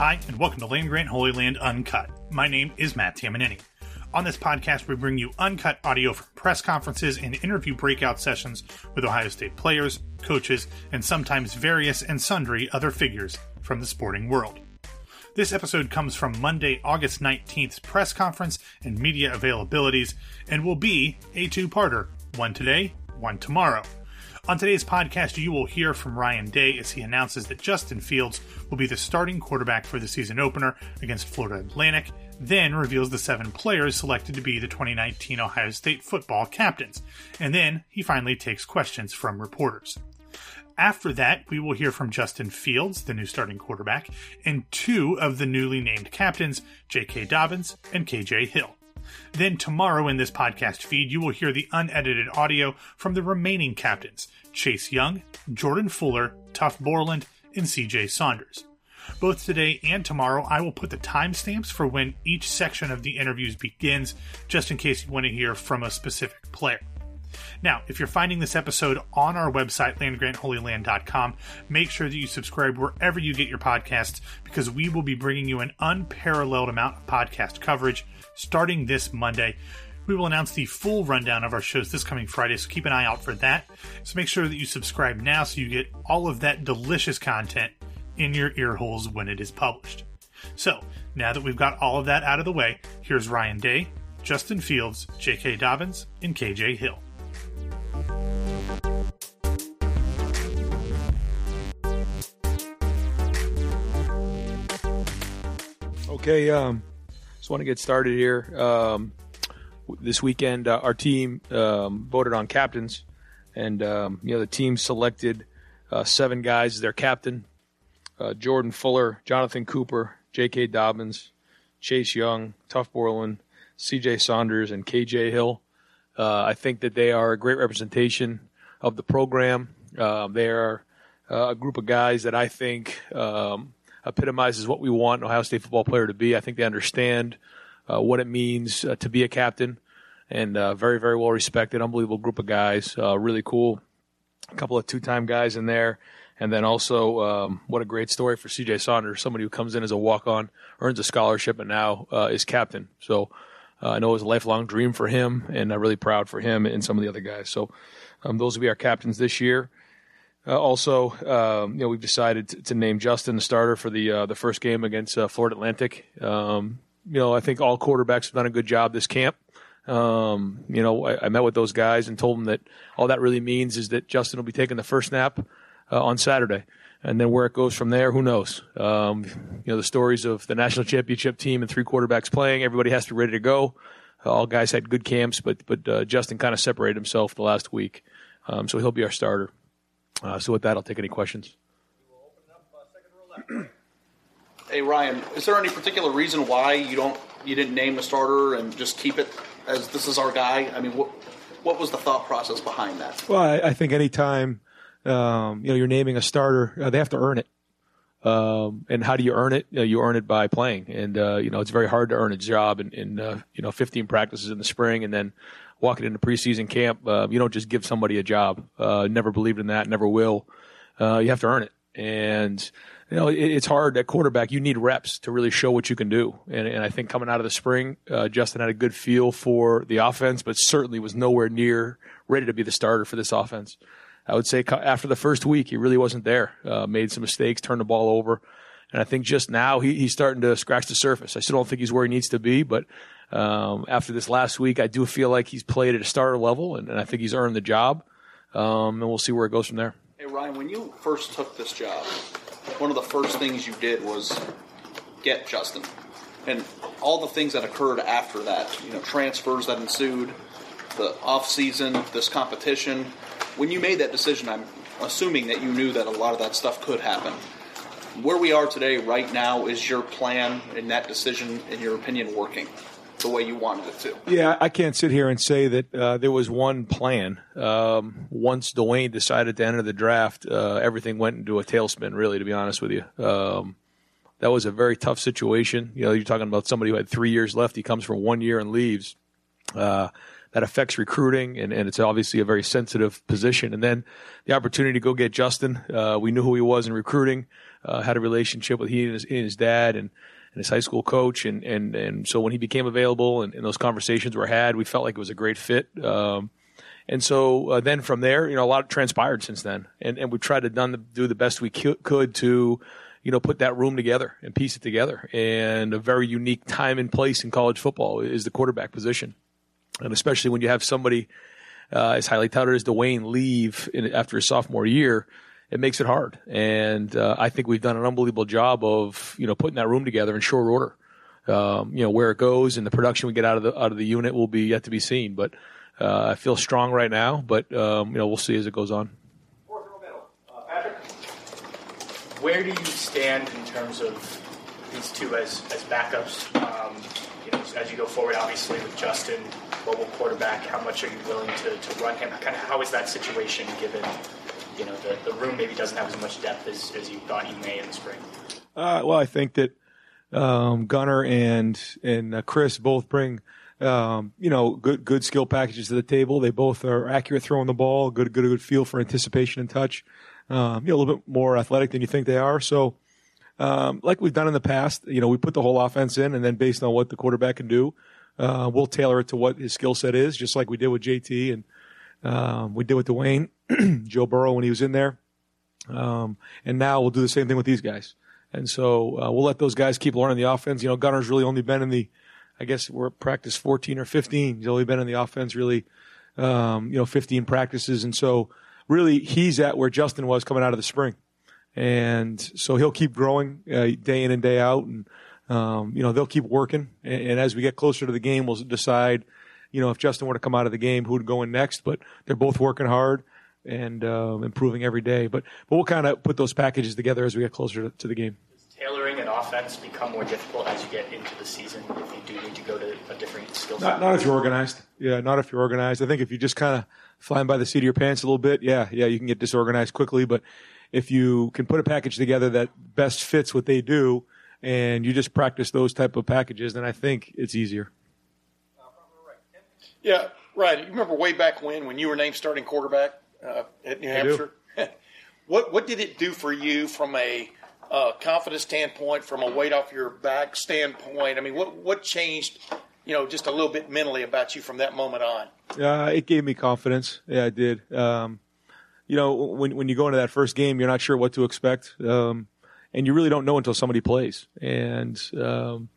Hi, and welcome to Land Grant Holy Land Uncut. My name is Matt Tamanini. On this podcast, we bring you uncut audio from press conferences and interview breakout sessions with Ohio State players, coaches, and sometimes various and sundry other figures from the sporting world. This episode comes from Monday, August 19th's press conference and media availabilities, and will be a two parter one today, one tomorrow. On today's podcast, you will hear from Ryan Day as he announces that Justin Fields will be the starting quarterback for the season opener against Florida Atlantic, then reveals the seven players selected to be the 2019 Ohio State football captains, and then he finally takes questions from reporters. After that, we will hear from Justin Fields, the new starting quarterback, and two of the newly named captains, J.K. Dobbins and KJ Hill. Then tomorrow in this podcast feed, you will hear the unedited audio from the remaining captains Chase Young, Jordan Fuller, Tuf Borland, and CJ Saunders. Both today and tomorrow, I will put the timestamps for when each section of the interviews begins, just in case you want to hear from a specific player. Now, if you're finding this episode on our website, landgrantholyland.com, make sure that you subscribe wherever you get your podcasts because we will be bringing you an unparalleled amount of podcast coverage starting this Monday. We will announce the full rundown of our shows this coming Friday, so keep an eye out for that. So make sure that you subscribe now so you get all of that delicious content in your ear holes when it is published. So, now that we've got all of that out of the way, here's Ryan Day, Justin Fields, J.K. Dobbins, and KJ Hill. Okay, um, want to get started here. Um, this weekend, uh, our team um, voted on captains, and um, you know the team selected uh, seven guys as their captain: uh, Jordan Fuller, Jonathan Cooper, J.K. Dobbins, Chase Young, Tuf Borland, C.J. Saunders, and K.J. Hill. Uh, I think that they are a great representation of the program. Uh, they are uh, a group of guys that I think um, epitomizes what we want an Ohio State football player to be. I think they understand uh, what it means uh, to be a captain, and uh, very, very well respected, unbelievable group of guys. really cool. A couple of two-time guys in there. And then also, um, what a great story for CJ Saunders, somebody who comes in as a walk-on, earns a scholarship, and now is captain. So uh, I know it was a lifelong dream for him, and I'm really proud for him and some of the other guys. So um, those will be our captains this year. Uh, also, um, you know, we've decided to, to, name Justin the starter for the uh, the first game against uh, Florida Atlantic. Um, you know, I think all quarterbacks have done a good job this camp. Um, you know, I, I, met with those guys and told them that all that really means is that Justin will be taking the first snap uh, on Saturday and then where it goes from there, who knows? Um, you know, the stories of the national championship team and three quarterbacks playing, everybody has to be ready to go. Uh, all guys had good camps, but but uh, Justin kind of separated himself the last week, um, so he'll be our starter. Uh, so with that, I'll take any questions. hey Ryan, is there any particular reason why you don't you didn't name a starter and just keep it as this is our guy? I mean, what what was the thought process behind that? Well, I, I think anytime um, you know, you're naming a starter, uh, they have to earn it. Um, and how do you earn it? You, know, you earn it by playing, and uh, you know it's very hard to earn a job in, in uh, you know 15 practices in the spring, and then walking into preseason camp. Uh, you don't just give somebody a job. Uh, never believed in that, never will. Uh, you have to earn it, and you know it, it's hard at quarterback. You need reps to really show what you can do, and, and I think coming out of the spring, uh, Justin had a good feel for the offense, but certainly was nowhere near ready to be the starter for this offense. I would say after the first week, he really wasn't there. Uh, made some mistakes, turned the ball over. And I think just now he, he's starting to scratch the surface. I still don't think he's where he needs to be, but um, after this last week, I do feel like he's played at a starter level, and, and I think he's earned the job. Um, and we'll see where it goes from there. Hey, Ryan, when you first took this job, one of the first things you did was get Justin. And all the things that occurred after that, you know, transfers that ensued, the off season, this competition, when you made that decision, I'm assuming that you knew that a lot of that stuff could happen. Where we are today, right now, is your plan and that decision, in your opinion, working the way you wanted it to? Yeah, I can't sit here and say that uh, there was one plan. Um, once Dwayne decided to enter the draft, uh, everything went into a tailspin. Really, to be honest with you, um, that was a very tough situation. You know, you're talking about somebody who had three years left. He comes for one year and leaves. Uh, that affects recruiting, and, and it's obviously a very sensitive position. And then the opportunity to go get Justin, uh, we knew who he was in recruiting, uh, had a relationship with he and his, and his dad and, and his high school coach, and and and so when he became available and, and those conversations were had, we felt like it was a great fit. Um, and so uh, then from there, you know, a lot transpired since then, and and we tried to done the, do the best we could to you know, put that room together and piece it together. And a very unique time and place in college football is the quarterback position. And especially when you have somebody uh, as highly touted as Dwayne leave in, after his sophomore year, it makes it hard. And uh, I think we've done an unbelievable job of, you know, putting that room together in short order. Um, you know, where it goes and the production we get out of the, out of the unit will be yet to be seen. But uh, I feel strong right now, but, um, you know, we'll see as it goes on. Patrick, Where do you stand in terms of these two as, as backups? Um, you know, as you go forward, obviously with Justin, mobile quarterback, how much are you willing to, to run him? Kind of how is that situation given? You know, the, the room maybe doesn't have as much depth as, as you thought you may in the spring. Uh, well, I think that um, Gunnar and and uh, Chris both bring um, you know good good skill packages to the table. They both are accurate throwing the ball, good good good feel for anticipation and touch um, you know, a little bit more athletic than you think they are. So, um, like we've done in the past, you know, we put the whole offense in, and then based on what the quarterback can do, uh, we'll tailor it to what his skill set is, just like we did with JT and um, we did with Dwayne, Joe Burrow when he was in there, um, and now we'll do the same thing with these guys. And so uh, we'll let those guys keep learning the offense. You know, Gunnar's really only been in the, I guess we're at practice 14 or 15. He's only been in the offense really, um, you know, 15 practices, and so really he's at where Justin was coming out of the spring. And so he'll keep growing uh, day in and day out. And, um, you know, they'll keep working. And, and, as we get closer to the game, we'll decide, you know, if Justin were to come out of the game, who'd go in next. But they're both working hard and uh, improving every day. But, but we'll kind of put those packages together as we get closer to, to the game tailoring an offense become more difficult as you get into the season if you do need to go to a different skill set? Not, not if you're organized. Yeah, not if you're organized. I think if you just kind of flying by the seat of your pants a little bit, yeah, yeah, you can get disorganized quickly. But if you can put a package together that best fits what they do, and you just practice those type of packages, then I think it's easier. Yeah, right. You remember way back when, when you were named starting quarterback uh, at New Hampshire. what what did it do for you from a uh, confidence standpoint, from a weight off your back standpoint? I mean, what what changed, you know, just a little bit mentally about you from that moment on? Uh, it gave me confidence. Yeah, I did. Um, you know, when when you go into that first game, you're not sure what to expect, um, and you really don't know until somebody plays. And um,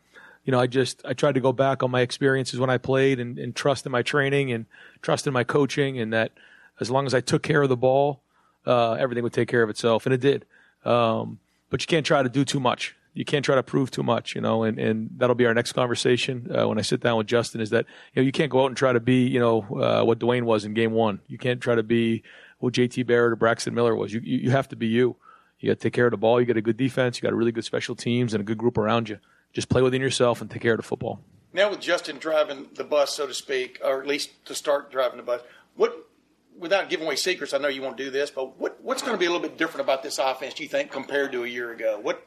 you know, I just I tried to go back on my experiences when I played and, and trust in my training and trust in my coaching, and that as long as I took care of the ball, uh, everything would take care of itself, and it did. Um, but you can't try to do too much. You can't try to prove too much, you know, and, and that'll be our next conversation uh, when I sit down with Justin is that, you know, you can't go out and try to be, you know, uh, what Dwayne was in game one. You can't try to be what JT Barrett or Braxton Miller was. You, you, you have to be you. You got to take care of the ball. You got a good defense. You got a really good special teams and a good group around you. Just play within yourself and take care of the football. Now with Justin driving the bus, so to speak, or at least to start driving the bus, what without giving away secrets, I know you won't do this, but what, what's going to be a little bit different about this offense, do you think, compared to a year ago? What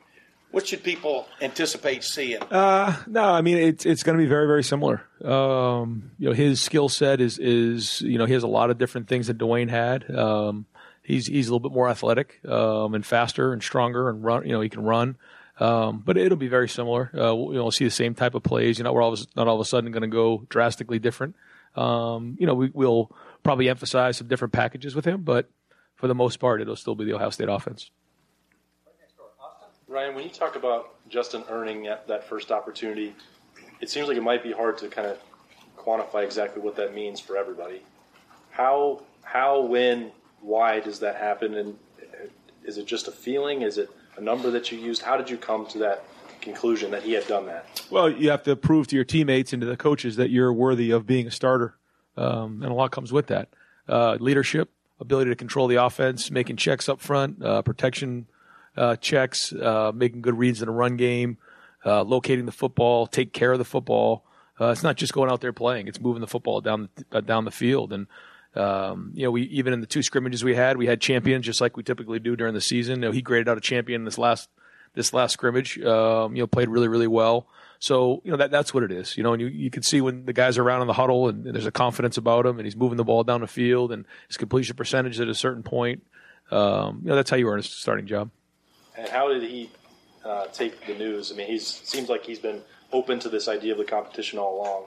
what should people anticipate seeing? Uh, no, I mean it's it's going to be very very similar. Um, you know, his skill set is is you know he has a lot of different things that Dwayne had. Um, he's he's a little bit more athletic um, and faster and stronger and run. You know, he can run. Um, but it'll be very similar. Uh, we'll, you know, we'll see the same type of plays. You know, we're all not all of a sudden going to go drastically different. Um, you know, we, will probably emphasize some different packages with him, but for the most part, it'll still be the Ohio State offense. Ryan, when you talk about Justin earning that first opportunity, it seems like it might be hard to kind of quantify exactly what that means for everybody. How, how, when, why does that happen? And is it just a feeling? Is it a number that you used? How did you come to that conclusion that he had done that? Well, you have to prove to your teammates and to the coaches that you're worthy of being a starter um, and a lot comes with that. Uh, leadership, ability to control the offense, making checks up front, uh, protection uh, checks, uh, making good reads in a run game, uh, locating the football, take care of the football. Uh, it's not just going out there playing; it's moving the football down the, down the field. And um, you know, we even in the two scrimmages we had, we had champions just like we typically do during the season. You know, he graded out a champion this last this last scrimmage. Um, you know, played really really well. So you know that that's what it is. You know, and you you can see when the guys are around in the huddle and, and there's a confidence about him, and he's moving the ball down the field, and his completion percentage at a certain point. Um, you know, that's how you earn a starting job. And how did he uh, take the news? I mean, he seems like he's been open to this idea of the competition all along.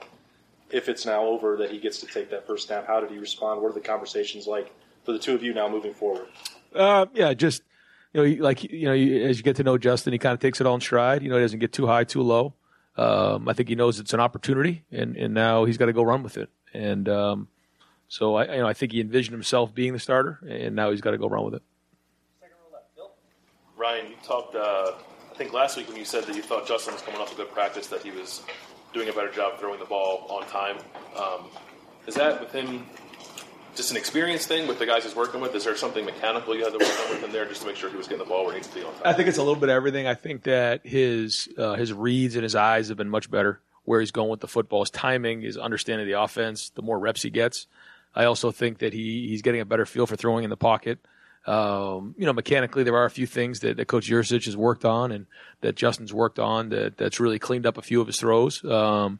If it's now over that he gets to take that first snap, how did he respond? What are the conversations like for the two of you now moving forward? Uh, yeah, just you know, like you know, as you get to know Justin, he kind of takes it all in stride. You know, he doesn't get too high, too low. Um, I think he knows it's an opportunity, and, and now he's got to go run with it. And um, so I, you know, I think he envisioned himself being the starter, and now he's got to go run with it. Ryan, you talked. Uh, I think last week when you said that you thought Justin was coming off a good practice, that he was doing a better job throwing the ball on time. Um, is that with him just an experience thing with the guys he's working with? Is there something mechanical you had to work on with him there just to make sure he was getting the ball where he needs to be on time? I think it's a little bit of everything. I think that his uh, his reads and his eyes have been much better. Where he's going with the football, his timing, his understanding of the offense. The more reps he gets, I also think that he he's getting a better feel for throwing in the pocket. Um, you know, mechanically, there are a few things that, that Coach Yurcich has worked on and that Justin's worked on that that's really cleaned up a few of his throws. Um,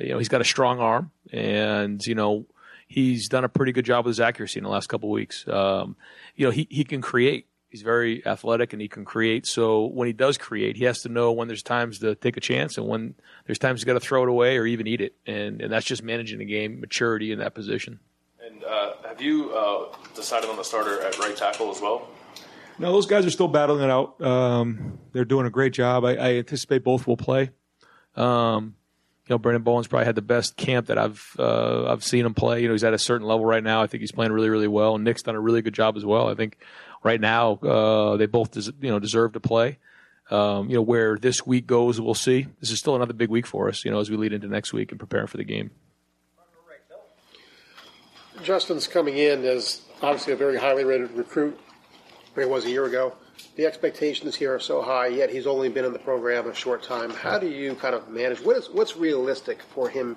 you know, he's got a strong arm, and you know, he's done a pretty good job with his accuracy in the last couple of weeks. Um, you know, he he can create. He's very athletic and he can create. So when he does create, he has to know when there's times to take a chance and when there's times he's got to throw it away or even eat it. And and that's just managing the game, maturity in that position. Uh, have you uh, decided on the starter at right tackle as well? No, those guys are still battling it out. Um, they're doing a great job. I, I anticipate both will play. Um, you know, Branden Bowen's probably had the best camp that I've uh, I've seen him play. You know, he's at a certain level right now. I think he's playing really, really well. And Nick's done a really good job as well. I think right now uh, they both des- you know deserve to play. Um, you know, where this week goes, we'll see. This is still another big week for us. You know, as we lead into next week and preparing for the game. Justin's coming in as obviously a very highly rated recruit, he was a year ago. The expectations here are so high, yet he's only been in the program a short time. How do you kind of manage? What is what's realistic for him?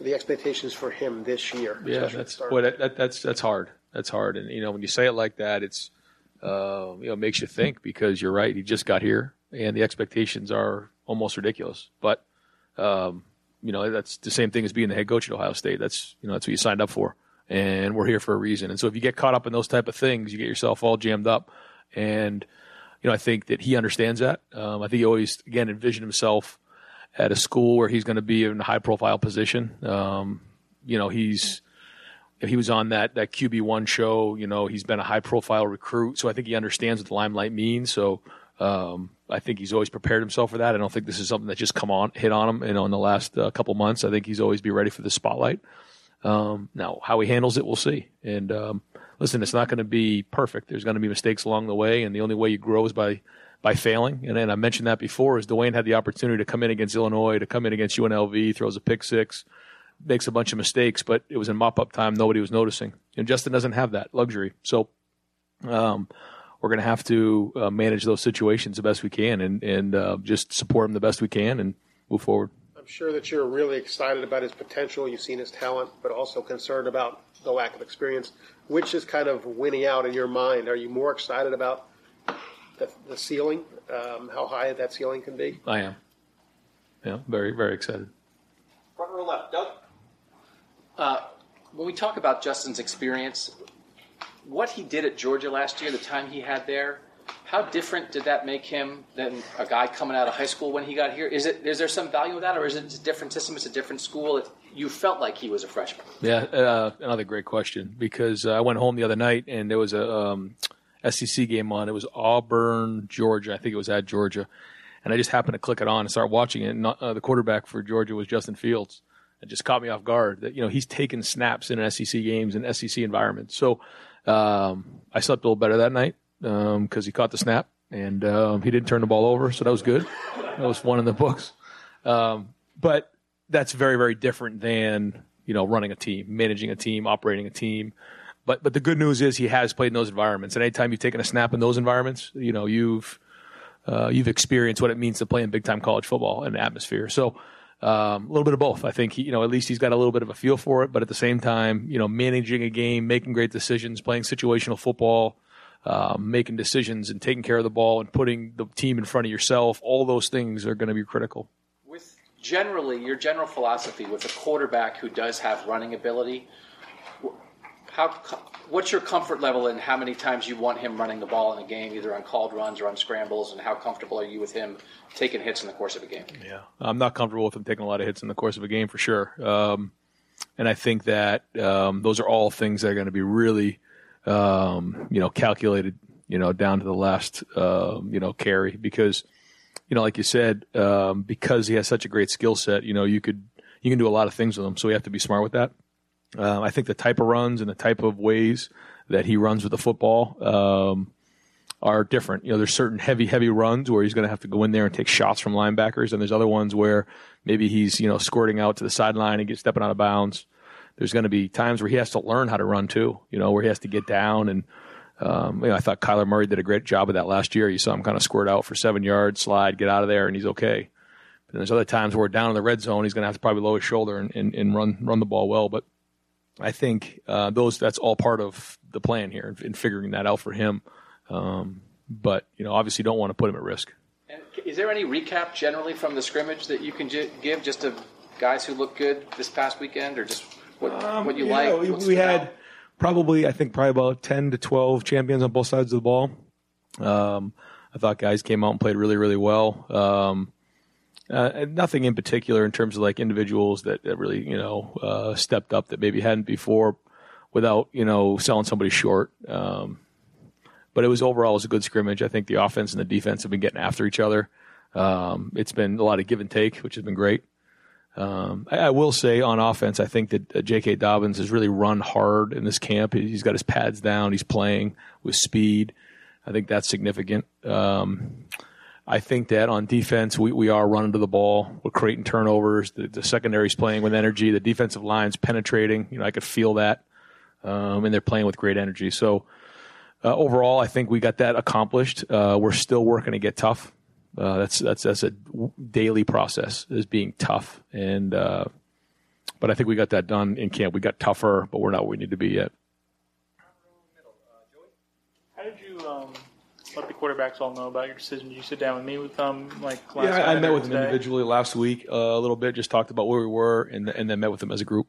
The expectations for him this year. Yeah, that's that, that, that's that's hard. That's hard, and you know when you say it like that, it's uh, you know makes you think because you're right. He just got here, and the expectations are almost ridiculous. But um, you know that's the same thing as being the head coach at Ohio State. That's you know that's what you signed up for and we're here for a reason. And so if you get caught up in those type of things, you get yourself all jammed up. And you know, I think that he understands that. Um, I think he always again envisioned himself at a school where he's going to be in a high profile position. Um, you know, he's he was on that that QB one show. You know, he's been a high profile recruit, so I think he understands what the limelight means. So. Um, I think he's always prepared himself for that. I don't think this is something that just come on hit on him, you know, in the last uh, couple months. I think he's always be ready for the spotlight. Um, now, how he handles it, we'll see. And um, listen, it's not going to be perfect. There's going to be mistakes along the way, and the only way you grow is by by failing. And, I mentioned that before. Is Dwayne had the opportunity to come in against Illinois, to come in against UNLV, throws a pick six, makes a bunch of mistakes, but it was in mop up time. Nobody was noticing. And Justin doesn't have that luxury. So. Um, we're going to have to uh, manage those situations the best we can and, and uh, just support him the best we can and move forward. I'm sure that you're really excited about his potential. You've seen his talent, but also concerned about the lack of experience. Which is kind of winning out in your mind? Are you more excited about the, the ceiling, um, how high that ceiling can be? I am. Yeah, very, very excited. Front row left, Doug. Uh, when we talk about Justin's experience, what he did at Georgia last year, the time he had there, how different did that make him than a guy coming out of high school when he got here? Is it is there some value of that, or is it just different system? It's a different school. It, you felt like he was a freshman. Yeah, uh, another great question because uh, I went home the other night and there was a um, SEC game on. It was Auburn, Georgia. I think it was at Georgia, and I just happened to click it on and start watching it. And uh, the quarterback for Georgia was Justin Fields. It just caught me off guard that you know he's taking snaps in SEC games and SEC environment. So um, I slept a little better that night because um, he caught the snap and um, he didn't turn the ball over, so that was good. That was one in the books. Um, but that's very, very different than you know running a team, managing a team, operating a team. But but the good news is he has played in those environments, and anytime you've taken a snap in those environments, you know you've uh, you've experienced what it means to play in big time college football and atmosphere. So. Um, a little bit of both. I think he, you know, at least he's got a little bit of a feel for it, but at the same time, you know, managing a game, making great decisions, playing situational football, um, making decisions and taking care of the ball and putting the team in front of yourself, all those things are going to be critical. With generally, your general philosophy with a quarterback who does have running ability, how what's your comfort level in how many times you want him running the ball in a game, either on called runs or on scrambles, and how comfortable are you with him taking hits in the course of a game? Yeah, I'm not comfortable with him taking a lot of hits in the course of a game for sure. Um, and I think that um, those are all things that are going to be really, um, you know, calculated, you know, down to the last, um, you know, carry because, you know, like you said, um, because he has such a great skill set, you know, you could you can do a lot of things with him. So we have to be smart with that. Um, I think the type of runs and the type of ways that he runs with the football um, are different. You know, there's certain heavy, heavy runs where he's going to have to go in there and take shots from linebackers, and there's other ones where maybe he's you know squirting out to the sideline and gets stepping out of bounds. There's going to be times where he has to learn how to run too. You know, where he has to get down and. Um, you know, I thought Kyler Murray did a great job of that last year. You saw him kind of squirt out for seven yards, slide, get out of there, and he's okay. But there's other times where down in the red zone, he's going to have to probably lower his shoulder and, and, and run run the ball well. But I think uh, those that's all part of the plan here in figuring that out for him. Um, but you know, obviously, don't want to put him at risk. And is there any recap generally from the scrimmage that you can give just of guys who looked good this past weekend, or just what, what you Yeah, like? we, we had out? probably, I think, probably about ten to twelve champions on both sides of the ball. Um, I thought guys came out and played really, really well. Um, uh, nothing in particular in terms of like individuals that, that really, you know, uh, stepped up that maybe hadn't before, without you know selling somebody short. Um, but it was overall it was a good scrimmage. I think the offense and the defense have been getting after each other. Um, it's been a lot of give and take, which has been great. Um, I, I will say on offense, I think that uh, J.K. Dobbins has really run hard in this camp. He- He's got his pads down. He's playing with speed. I think that's significant. Um, I think that on defense, we, we are running to the ball. We're creating turnovers. The, the secondary's playing with energy. The defensive line's penetrating. You know, I could feel that. Um, and they're playing with great energy. So, uh, overall, I think we got that accomplished. Uh, we're still working to get tough. Uh, that's that's that's a w- daily process is being tough, and uh, but I think we got that done in camp. We got tougher, but we're not where we need to be yet. How did you um, let the quarterbacks all know about your decision? Did you sit down with me with them like last Yeah, I, I met or with them individually last week uh, a little bit. Just talked about where we were, and and then met with them as a group.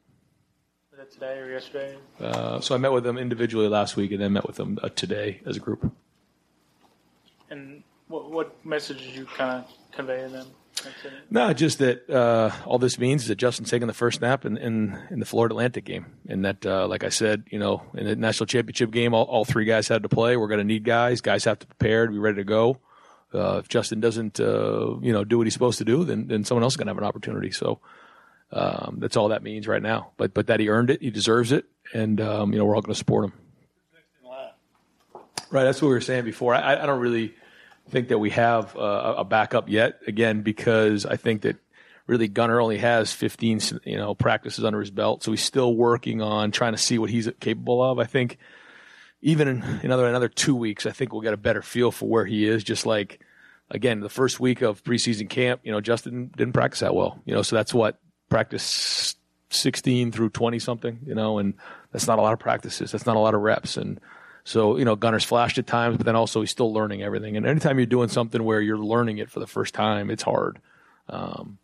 Was that today or yesterday? Uh, so I met with them individually last week, and then met with them uh, today as a group. And what, what message did you kind of convey to them? No, just that uh, all this means is that Justin's taking the first snap in, in, in the Florida Atlantic game. And that, uh, like I said, you know, in the national championship game, all, all three guys had to play. We're going to need guys. Guys have to prepare to be ready to go. Uh, if Justin doesn't, uh, you know, do what he's supposed to do, then, then someone else is going to have an opportunity. So um, that's all that means right now. But but that he earned it, he deserves it, and um, you know we're all going to support him. Right, that's what we were saying before. I, I don't really think that we have uh, a backup yet. Again, because I think that really Gunnar only has 15, you know, practices under his belt, so he's still working on trying to see what he's capable of. I think even in another another two weeks, I think we'll get a better feel for where he is. Just like again, the first week of preseason camp, you know, Justin didn't practice that well, you know, so that's what practice 16 through 20 something, you know, and that's not a lot of practices. That's not a lot of reps. And so, you know, Gunnar's flashed at times, but then also he's still learning everything. And anytime you're doing something where you're learning it for the first time, it's hard. Um,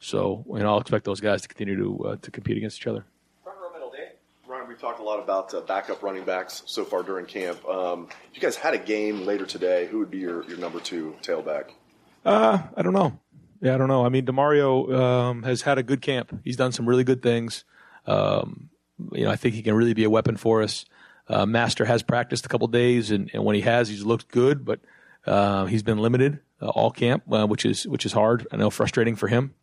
so, you know, I'll expect those guys to continue to uh, to compete against each other. Ryan, we've talked a lot about uh, backup running backs so far during camp. Um, if you guys had a game later today, who would be your, your number two tailback? Uh, I don't know. Yeah, I don't know. I mean, Demario um, has had a good camp. He's done some really good things. Um, you know, I think he can really be a weapon for us. Uh, Master has practiced a couple days, and, and when he has, he's looked good, but uh, he's been limited uh, all camp, uh, which is which is hard. I know frustrating for him.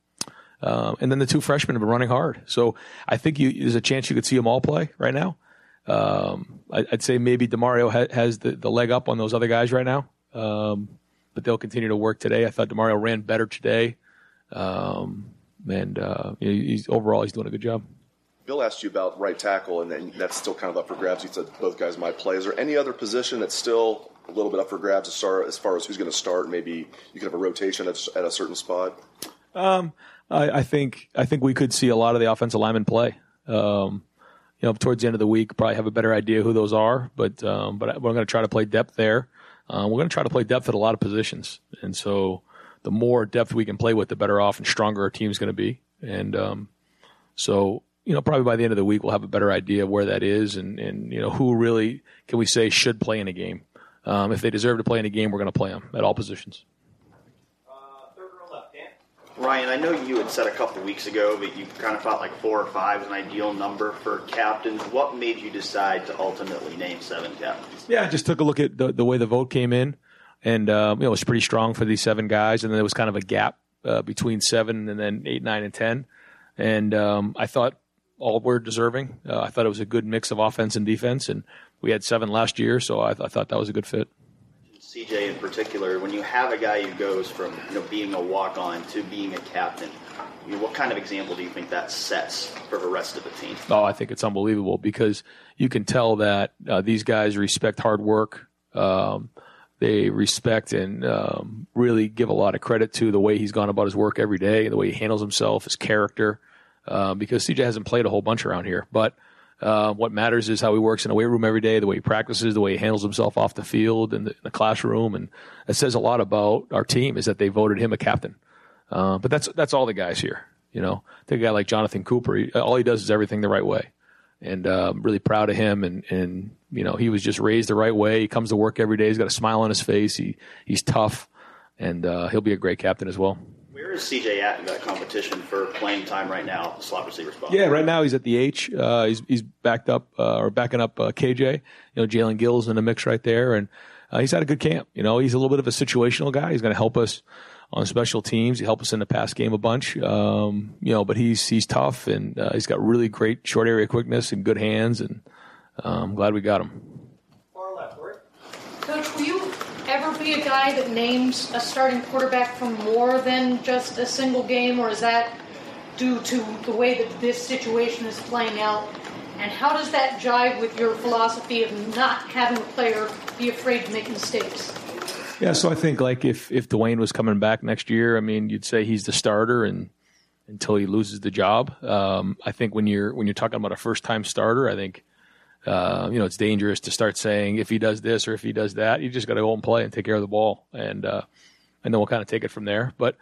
Um, and then the two freshmen have been running hard, so I think you, there's a chance you could see them all play right now. Um, I, I'd say maybe Demario ha- has the, the leg up on those other guys right now, um, but they'll continue to work today. I thought Demario ran better today, um, and uh, he's overall he's doing a good job. Bill asked you about right tackle, and that's still kind of up for grabs. He said both guys might play. Is there any other position that's still a little bit up for grabs as far as, far as who's going to start? Maybe you could have a rotation at, at a certain spot. Um, I, I think I think we could see a lot of the offensive linemen play. Um, you know, towards the end of the week, probably have a better idea who those are. But um, but we're going to try to play depth there. Um, we're going to try to play depth at a lot of positions, and so the more depth we can play with, the better off and stronger our team's going to be. And um, so, you know, probably by the end of the week, we'll have a better idea of where that is and, and you know, who really can we say should play in a game. Um, if they deserve to play in a game, we're going to play them at all positions. Ryan, I know you had said a couple weeks ago that you kind of felt like four or five is an ideal number for captains. What made you decide to ultimately name seven captains? Yeah, I just took a look at the, the way the vote came in, and um, you know, it was pretty strong for these seven guys, and then there was kind of a gap uh, between seven and then eight, nine, and ten, and um, I thought all were deserving. Uh, I thought it was a good mix of offense and defense, and we had seven last year, so I, th- I thought that was a good fit. CJ in particular, when you have a guy who goes from you know being a walk on to being a captain, you know, what kind of example do you think that sets for the rest of the team? Oh, I think it's unbelievable because you can tell that uh, these guys respect hard work. Um, they respect and um, really give a lot of credit to the way he's gone about his work every day, the way he handles himself, his character. Uh, because CJ hasn't played a whole bunch around here, but uh, what matters is how he works in a weight room every day, the way he practices, the way he handles himself off the field and the, the classroom, and it says a lot about our team. Is that they voted him a captain, uh, but that's that's all the guys here. You know, a guy like Jonathan Cooper. He, all he does is everything the right way, and uh, I'm really proud of him. And and you know, he was just raised the right way. He comes to work every day. He's got a smile on his face. He he's tough, and uh, he'll be a great captain as well. Where is CJ at in that competition for playing time right now, the slot receiver spot? Yeah, right now he's at the H. Uh, he's he's backed up uh, or backing up uh, KJ. You know, Jaelen Gill's in the mix right there, and uh, he's had a good camp. You know, he's a little bit of a situational guy. He's going to help us on special teams. He helped us in the pass game a bunch. Um, you know, but he's he's tough and uh, he's got really great short area quickness and good hands, and uh, I'm glad we got him. Coach, will you ever be a guy that names a starting quarterback from more than just a single game, or is that due to the way that this situation is playing out? And how does that jive with your philosophy of not having a player be afraid to make mistakes? Yeah, so I think like if if Dwayne was coming back next year, I mean, you'd say he's the starter and until he loses the job. Um, I think when you're when you're talking about a first time starter, I think uh, you know it's dangerous to start saying if he does this or if he does that. You just got to go and play and take care of the ball, and uh, and then we'll kind of take it from there. But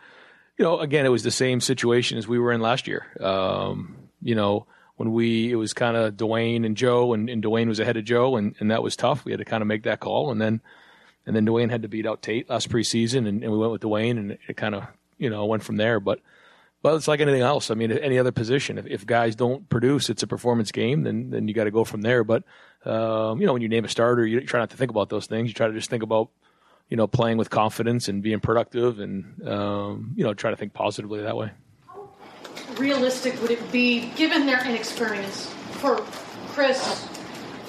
you know, again, it was the same situation as we were in last year. Um, you know, when we it was kind of Dwayne and Joe, and, and Dwayne was ahead of Joe, and, and that was tough. We had to kind of make that call, and then and then Dwayne had to beat out Tate last preseason, and, and we went with Dwayne, and it kind of you know went from there. But but it's like anything else. I mean, any other position, if, if guys don't produce, it's a performance game. Then then you got to go from there. But um, you know, when you name a starter, you try not to think about those things. You try to just think about you know playing with confidence and being productive, and um, you know try to think positively that way. Realistic would it be, given their inexperience, for Chris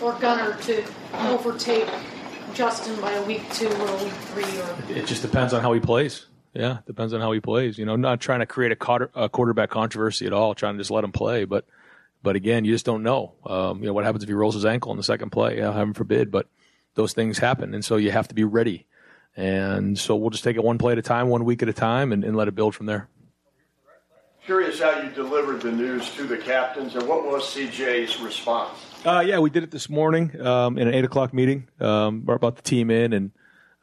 or Gunnar to overtake Justin by a week two or a week three? Or It just depends on how he plays. Yeah, depends on how he plays. You know, not trying to create a, quarter, a quarterback controversy at all, trying to just let him play. But, but again, you just don't know. Um, you know, what happens if he rolls his ankle in the second play? Yeah, heaven forbid. But those things happen, and so you have to be ready. And so we'll just take it one play at a time, one week at a time, and, and let it build from there. Curious how you delivered the news to the captains, and what was CJ's response? Uh, yeah, we did it this morning um, in an eight o'clock meeting. Um, brought the team in and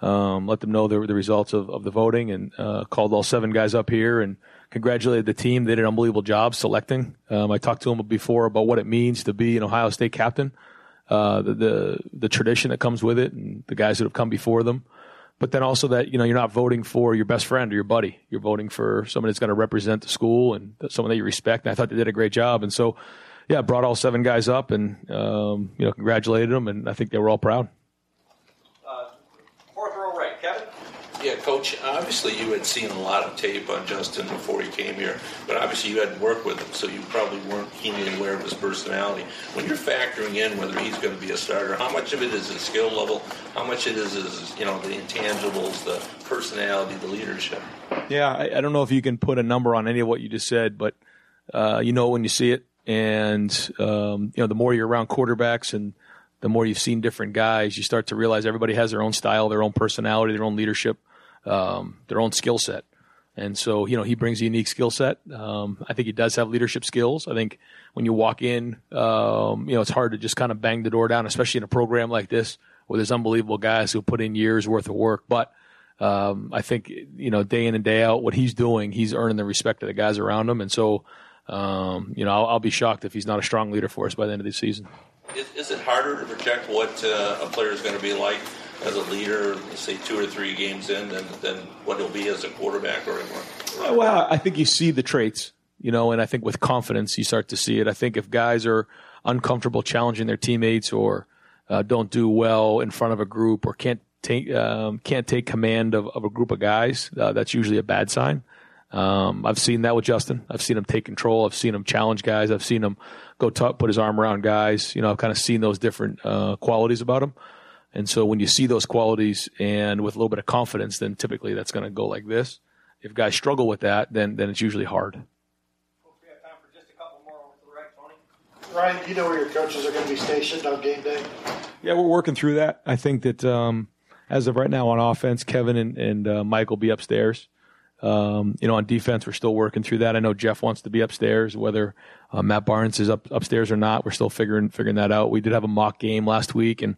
um, let them know the, the results of, of the voting, and uh, called all seven guys up here and congratulated the team. They did an unbelievable job selecting. Um, I talked to them before about what it means to be an Ohio State captain, uh, the, the the tradition that comes with it, and the guys that have come before them. But then also that you know you're not voting for your best friend or your buddy. You're voting for someone that's going to represent the school and someone that you respect. And I thought they did a great job, and so yeah, brought all seven guys up and um, you know congratulated them, and I think they were all proud. Fourth row right, Kevin. Yeah, Coach, obviously you had seen a lot of tape on Justin before he came here, but obviously you hadn't worked with him, so you probably weren't keenly aware of his personality. When you're factoring in whether he's going to be a starter, how much of it is his skill level? How much it is his, you know, the intangibles, the personality, the leadership? Yeah, I, I don't know if you can put a number on any of what you just said, but uh, you know when you see it, and um, you know the more you're around quarterbacks and the more you've seen different guys, you start to realize everybody has their own style, their own personality, their own leadership, um, their own skill set. And so, you know, he brings a unique skill set. Um, I think he does have leadership skills. I think when you walk in, um, you know, it's hard to just kind of bang the door down, especially in a program like this where there's unbelievable guys who put in years worth of work. But um, I think you know day in and day out what he's doing, he's earning the respect of the guys around him, and so um, you know I'll, I'll, be shocked if he's not a strong leader for us by the end of the season. Is, is it harder to project what uh, a player is going to be like as a leader, say two or three games in, than, than what he'll be as a quarterback or? or well, I think you see the traits, you know, and I think with confidence you start to see it. I think if guys are uncomfortable challenging their teammates or uh, don't do well in front of a group or can't take um, can't take command of, of a group of guys, uh, that's usually a bad sign. Um, I've seen that with Justin. I've seen him take control. I've seen him challenge guys. I've seen him go talk, put his arm around guys. You know, I've kind of seen those different uh, qualities about him. And so when you see those qualities and with a little bit of confidence, then typically that's going to go like this. If guys struggle with that, then then it's usually hard. Ryan, do you know where your coaches are going to be stationed on game day? Yeah, we're working through that. I think that um, as of right now on offense, Kevin and, and uh, Mike will be upstairs. Um, you know, on defense, we're still working through that. I know Jeff wants to be upstairs, whether uh, Matt Barnes is up upstairs or not. We're still figuring figuring that out. We did have a mock game last week and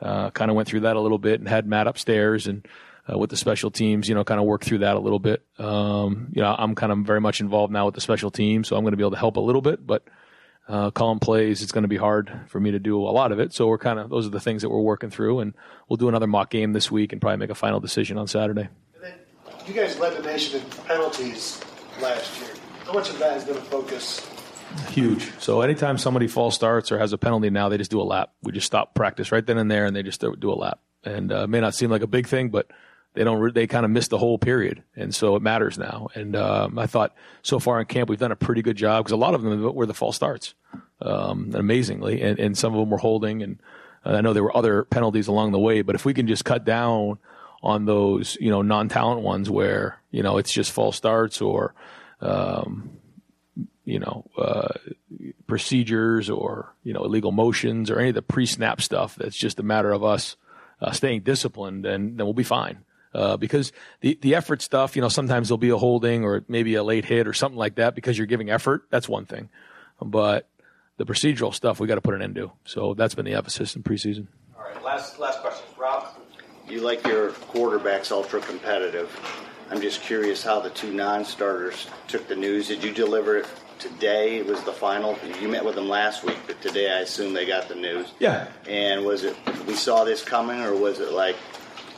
uh, kind of went through that a little bit and had Matt upstairs and uh, with the special teams, you know, kind of work through that a little bit. Um, you know, I'm kind of very much involved now with the special team, so I'm going to be able to help a little bit, but uh, calling plays, it's going to be hard for me to do a lot of it. So we're kind of those are the things that we're working through, and we'll do another mock game this week and probably make a final decision on Saturday. And then you guys led the nation in penalties last year. How much of that has been a focus? Huge. So anytime somebody false starts or has a penalty now, they just do a lap. We just stop practice right then and there, and they just do a lap. And uh, it may not seem like a big thing, but they don't re- they kind of miss the whole period, and so it matters now. And um, I thought so far in camp we've done a pretty good job because a lot of them were the false starts, um, amazingly, and, and some of them were holding, and I know there were other penalties along the way. But if we can just cut down on those, you know, non-talent ones where you know it's just false starts or um, you know, uh, procedures or, you know, illegal motions or any of the pre-snap stuff that's just a matter of us uh, staying disciplined and then we'll be fine. Uh, because the, the effort stuff, you know, sometimes there'll be a holding or maybe a late hit or something like that because you're giving effort. That's one thing. But the procedural stuff, we got to put an end to. So that's been the emphasis in preseason. All right. Last, last question. Rob? You like your quarterbacks ultra competitive. I'm just curious how the two non starters took the news. Did you deliver it today? Was the final. You met with them last week, but today I assume they got the news. Yeah. And was it, we saw this coming, or was it like,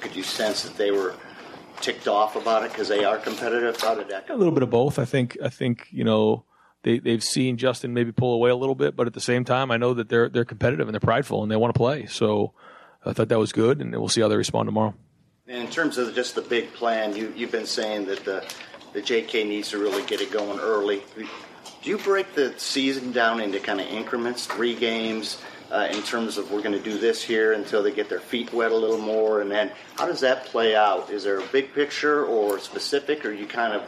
could you sense that they were ticked off about it because they are competitive? How did that go? A little bit of both. I think. I think you know they they've seen Justin maybe pull away a little bit, but at the same time, I know that they're they're competitive and they're prideful and they want to play. So I thought that was good, and we'll see how they respond tomorrow. And in terms of just the big plan, you you've been saying that the the JK needs to really get it going early. Do you break the season down into kind of increments, three games? uh, in terms of we're going to do this here until they get their feet wet a little more, and then how does that play out? Is there a big picture or specific, or you kind of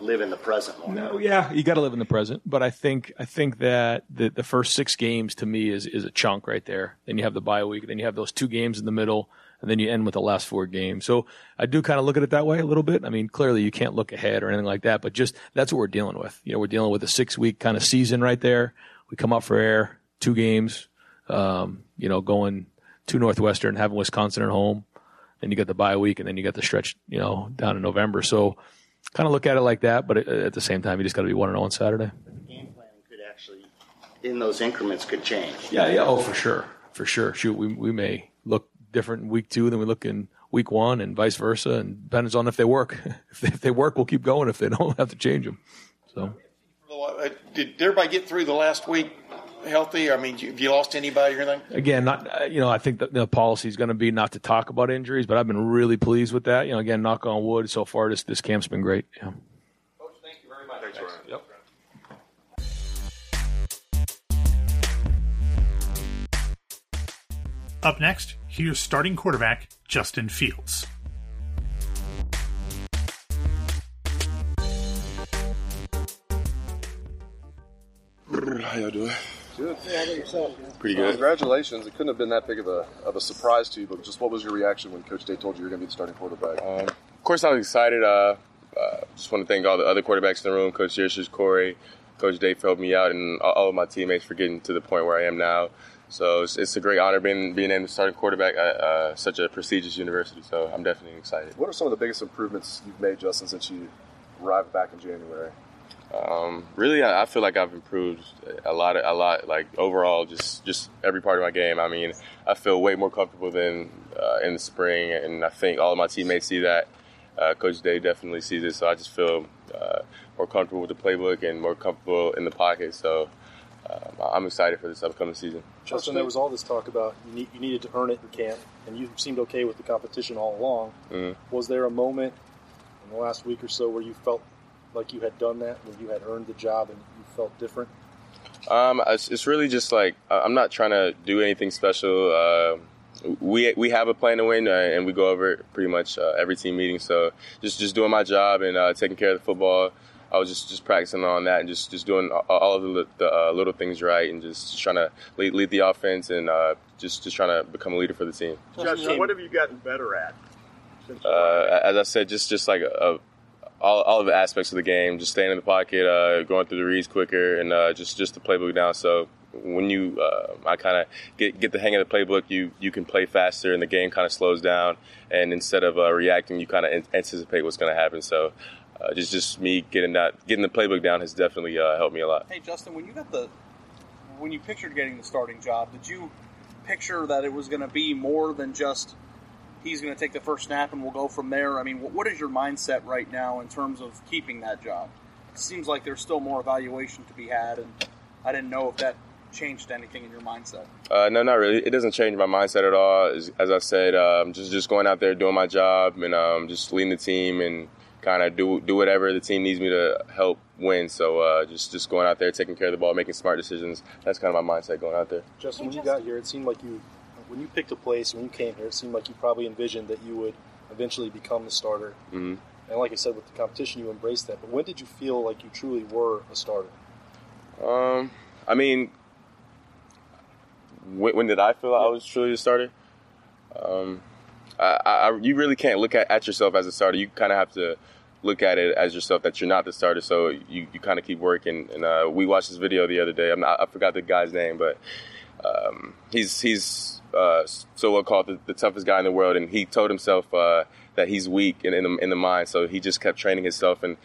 live in the present more? No, yeah, you got to live in the present. But I think I think that the the first six games to me is is a chunk right there. Then you have the bye week, then you have those two games in the middle. And then you end with the last four games. So I do kind of look at it that way a little bit. I mean, clearly you can't look ahead or anything like that, but just that's what we're dealing with. You know, we're dealing with a six week kind of season right there. We come up for air, two games, um, you know, going to Northwestern, having Wisconsin at home, and you get the bye week, and then you get the stretch, you know, down in November. So, kind of look at it like that, but at the same time, you just got to be one and zero oh on Saturday. game planning could actually, in those increments, could change. Yeah, yeah, oh for sure, for sure. Shoot, we we may look different in week two than we look in week one, and vice versa, and depends on if they work. if, they, if they work, we'll keep going. If they don't, we'll have to change them. So. Did everybody get through the last week healthy? I mean, have you lost anybody or anything? Again, not uh, you know, I think that the policy is going to be not to talk about injuries, but I've been really pleased with that. You know, again, knock on wood, so far this this camp's been great. Yeah. Coach, thank you very much. Thanks, Ryan. Yep. Up next, here's starting quarterback Justin Fields. How y'all doing? Good. Yeah, yourself? Pretty good. Congratulations. It couldn't have been that big of a, of a surprise to you, but just what was your reaction when Coach Day told you you were going to be the starting quarterback? Um, of course, I was excited. Uh, uh, just want to thank all the other quarterbacks in the room, Coach Yurcich, Corey, Coach Day for helping me out, and all of my teammates for getting to the point where I am now. So it's, it's a great honor being being named the starting quarterback at uh, such a prestigious university. So I'm definitely excited. What are some of the biggest improvements you've made, Justin, since you arrived back in January? Um, really, I, I feel like I've improved a lot. A lot, like overall, just just every part of my game. I mean, I feel way more comfortable than uh, in the spring, and I think all of my teammates see that. Uh, Coach Day definitely sees it, so I just feel uh, more comfortable with the playbook and more comfortable in the pocket. So um, I'm excited for this upcoming season. Justin, there was all this talk about you, need, you needed to earn it in camp, and you seemed okay with the competition all along. Mm-hmm. Was there a moment in the last week or so where you felt like you had done that, where you had earned the job and you felt different? Um, it's, it's really just like I'm not trying to do anything special. Uh, we we have a plan to win, uh, and we go over it pretty much uh, every team meeting. So just just doing my job and uh, taking care of the football. I was just, just practicing on that and just, just doing all- all of the, the uh, little things right and just, just trying to lead, lead the offense and uh, just just trying to become a leader for the team. Justin, what have you gotten better at? Uh, as I said, just just like a, a, all, all of the aspects of the game, just staying in the pocket, uh, going through the reads quicker, and uh, just just the playbook down. So when you, uh, I kind of get get the hang of the playbook, you you can play faster, and the game kind of slows down. And instead of uh, reacting, you kind of anticipate what's going to happen. So. Uh, just, just me getting that, getting the playbook down has definitely uh, helped me a lot. Hey Justin, when you got the when you pictured getting the starting job, did you picture that it was going to be more than just he's going to take the first snap and we'll go from there? I mean, what, what is your mindset right now in terms of keeping that job? It seems like there's still more evaluation to be had, and I didn't know if that changed anything in your mindset. Uh, no, not really. It doesn't change my mindset at all. As, as I said, um, just just going out there doing my job and um, just leading the team and kind of do do whatever the team needs me to help win. So uh, just just going out there, taking care of the ball, making smart decisions. That's kind of my mindset going out there. Justin, when you got here, it seemed like you, when you picked a place, when you came here, it seemed like you probably envisioned that you would eventually become the starter. hmm And like I said, with the competition, you embraced that. But when did you feel like you truly were a starter? Um, I mean, when, when did I feel I was truly a starter? Um, I, I, you really can't look at, at yourself as a starter. You kind of have to look at it as yourself that you're not the starter. So you, you kind of keep working. And uh, we watched this video the other day. I'm not, I forgot the guy's name, but um, he's he's uh, so what called the, the toughest guy in the world, and he told himself uh, that he's weak in, in the, in the mind. So he just kept training himself and.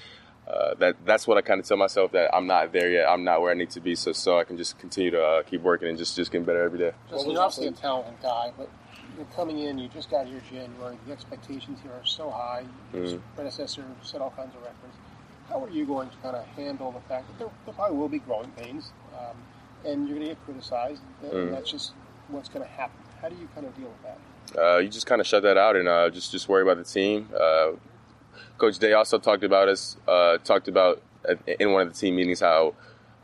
Uh, that that's what I kind of tell myself that I'm not there yet. I'm not where I need to be. So so I can just continue to uh, keep working and just just getting better every day. Justin, you're obviously a talented guy, but you're coming in, you just got here January, the expectations here are so high. Your Mhm. predecessor set all kinds of records. How are you going to kind of handle the fact that there, there probably will be growing pains, um, and you're going to get criticized, Mhm. that's just what's going to happen? How do you kind of deal with that? uh, you just kind of shut that out and uh, just just worry about the team. Uh, Coach Day also talked about us. Uh, talked about uh, in one of the team meetings how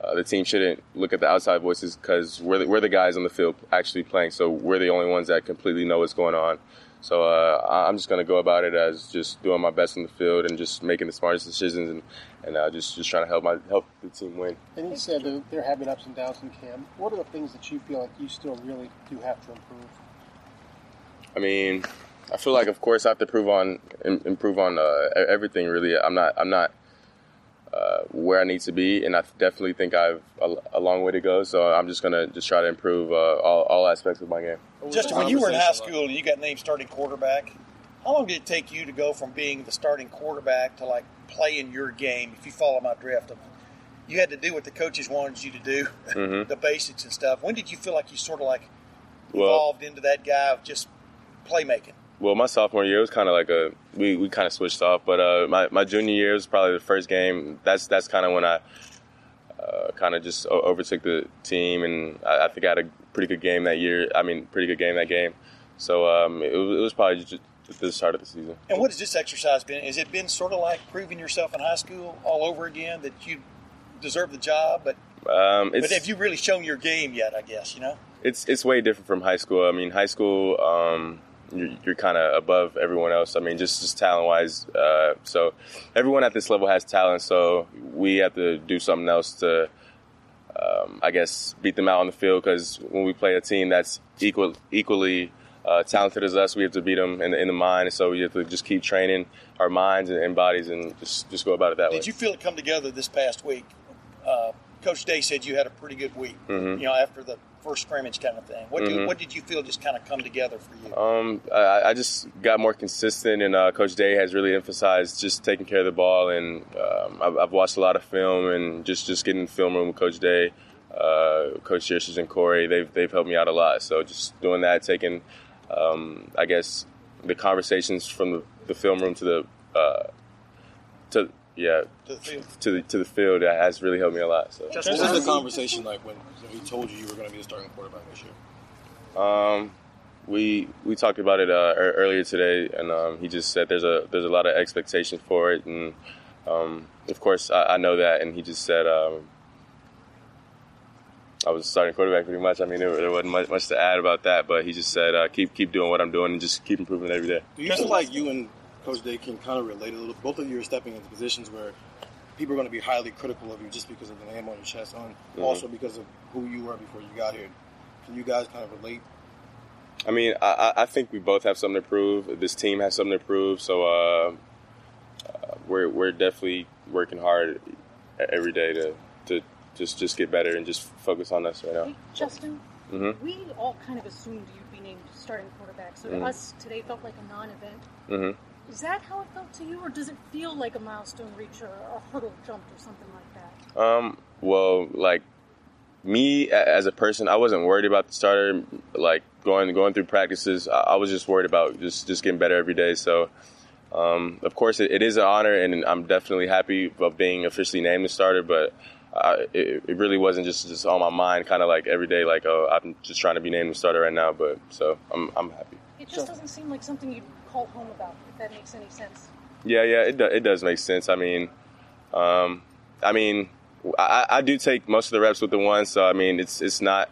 uh, the team shouldn't look at the outside voices because we're the, we're the guys on the field actually playing. So we're the only ones that completely know what's going on. So uh, I'm just going to go about it as just doing my best in the field and just making the smartest decisions and and uh, just just trying to help my help the team win. And you said that there have been ups and downs in camp. What are the things that you feel like you still really do have to improve? I mean, I feel like, of course, I have to prove on improve on uh, everything. Really, I'm not I'm not uh, where I need to be, and I definitely think I've a, a long way to go. So I'm just gonna just try to improve uh, all, all aspects of my game. Justin, when you were in high school and you got named starting quarterback, how long did it take you to go from being the starting quarterback to like playing your game? If you follow my drift, you had to do what the coaches wanted you to do, Mhm. the basics and stuff. When did you feel like you sort of like Well, evolved into that guy of just playmaking? Well, my sophomore year was kind of like a we, we kind of switched off, but uh, my my junior year was probably the first game. That's that's kind of when I uh, kind of just overtook the team, and I, I think I had a pretty good game that year. I mean, pretty good game that game. So um, it, was, it was probably just the start of the season. And what has this exercise been? Has it been sort of like proving yourself in high school all over again that you deserve the job, but Um, but have you really shown your game yet? I guess you know. it's it's way different from high school. I mean, high school, um, you're, you're kind of above everyone else. I mean, just just talent wise. Uh, so everyone at this level has talent. So we have to do something else to, um, I guess, beat them out on the field. Because when we play a team that's equal equally uh, talented as us, we have to beat them in the, in the mind. So we have to just keep training our minds and, and bodies, and just just go about it that way. Did you feel it come together this past week? Uh, Coach Day said you had a pretty good week. Mhm. You know, after the first scrimmage kind of thing. What, do, Mhm. what did you feel just kind of come together for you? Um, I, I just got more consistent, and uh, Coach Day has really emphasized just taking care of the ball. And um, I've, I've watched a lot of film, and just just getting in the film room with Coach Day, uh, Coach Yurcich and Corey. They've they've helped me out a lot. So just doing that, taking, um, I guess, the conversations from the, the film room to the uh, to yeah To the field. to the to the field has really helped me a lot. So. what was the conversation like when he told you you were going to be the starting quarterback this year? Um, we we talked about it uh, earlier today, and um, he just said there's a there's a lot of expectations for it, and um, of course I, I know that, and he just said um, I was starting quarterback pretty much. I mean, there, there wasn't much, much to add about that, but he just said uh, keep keep doing what I'm doing and just keep improving every day. Do you feel like you and Coach Day can kind of relate a little? Both of you are stepping into positions where people are going to be highly critical of you just because of the name on your chest, and Mhm. also because of who you were before you got here. Can you guys kind of relate? I mean, I, I I think we both have something to prove. This team has something to prove, so uh, uh, we're we're definitely working hard every day to to just just get better and just focus on us right now. Hey, Justin, hmm we all kind of assumed you'd be named starting quarterback, so to Mhm. us today felt like a non-event. Is that how it felt to you, or does it feel like a milestone reach or a hurdle jumped or something like that? Um, well, like me as a person, I wasn't worried about the starter. Like going going through practices, I, I was just worried about just just getting better every day. So, um, of course, it, it is an honor, and I'm definitely happy of being officially named the starter. But uh, it, it really wasn't just just on my mind, kind of like every day, like oh, I'm just trying to be named the starter right now. But so I'm I'm happy. It just doesn't seem like something you'd call home about, if that makes any sense. Yeah, yeah, it, do, it does make sense. I mean, um, I mean, I, I do take most of the reps with the one, so I mean, it's it's not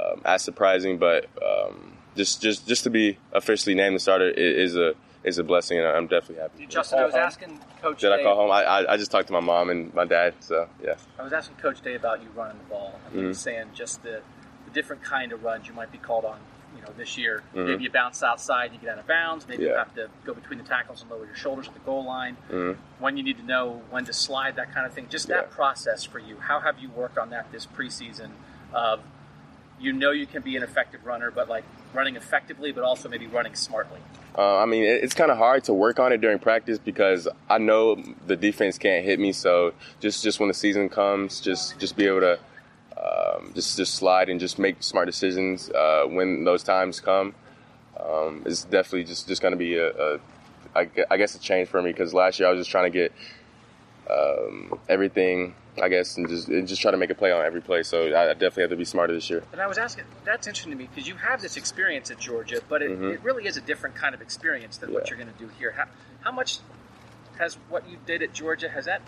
um, as surprising, but um, just just just to be officially named the starter is a is a blessing, and I'm definitely happy. Justin, I was asking Coach Did I call home? I, I I just talked to my mom and my dad, so yeah. I was asking Coach Day about you running the ball. And he was Mhm. saying just the, the different kind of runs you might be called on, you know, this year. Mhm. Maybe you bounce outside, you get out of bounds. Maybe you have to go between the tackles and lower your shoulders at the goal line. Mhm. When you need to know when to slide, that kind of thing. Just that process for you. How have you worked on that this preseason? Of you know you can be an effective runner, but like running effectively, but also maybe running smartly. Uh, I mean, it's kind of hard to work on it during practice because I know the defense can't hit me. So just just when the season comes, just just be able to um, just just slide and just make smart decisions uh, when those times come. Um, it's definitely just just going to be a, a I I guess a change for me because last year I was just trying to get um, everything. I guess and just and just try to make a play on every play. So I, I definitely have to be smarter this year. And I was asking, that's interesting to me because you have this experience at Georgia, but it, Mhm. it really is a different kind of experience than what you're going to do here. How, how much has what you did at Georgia, has that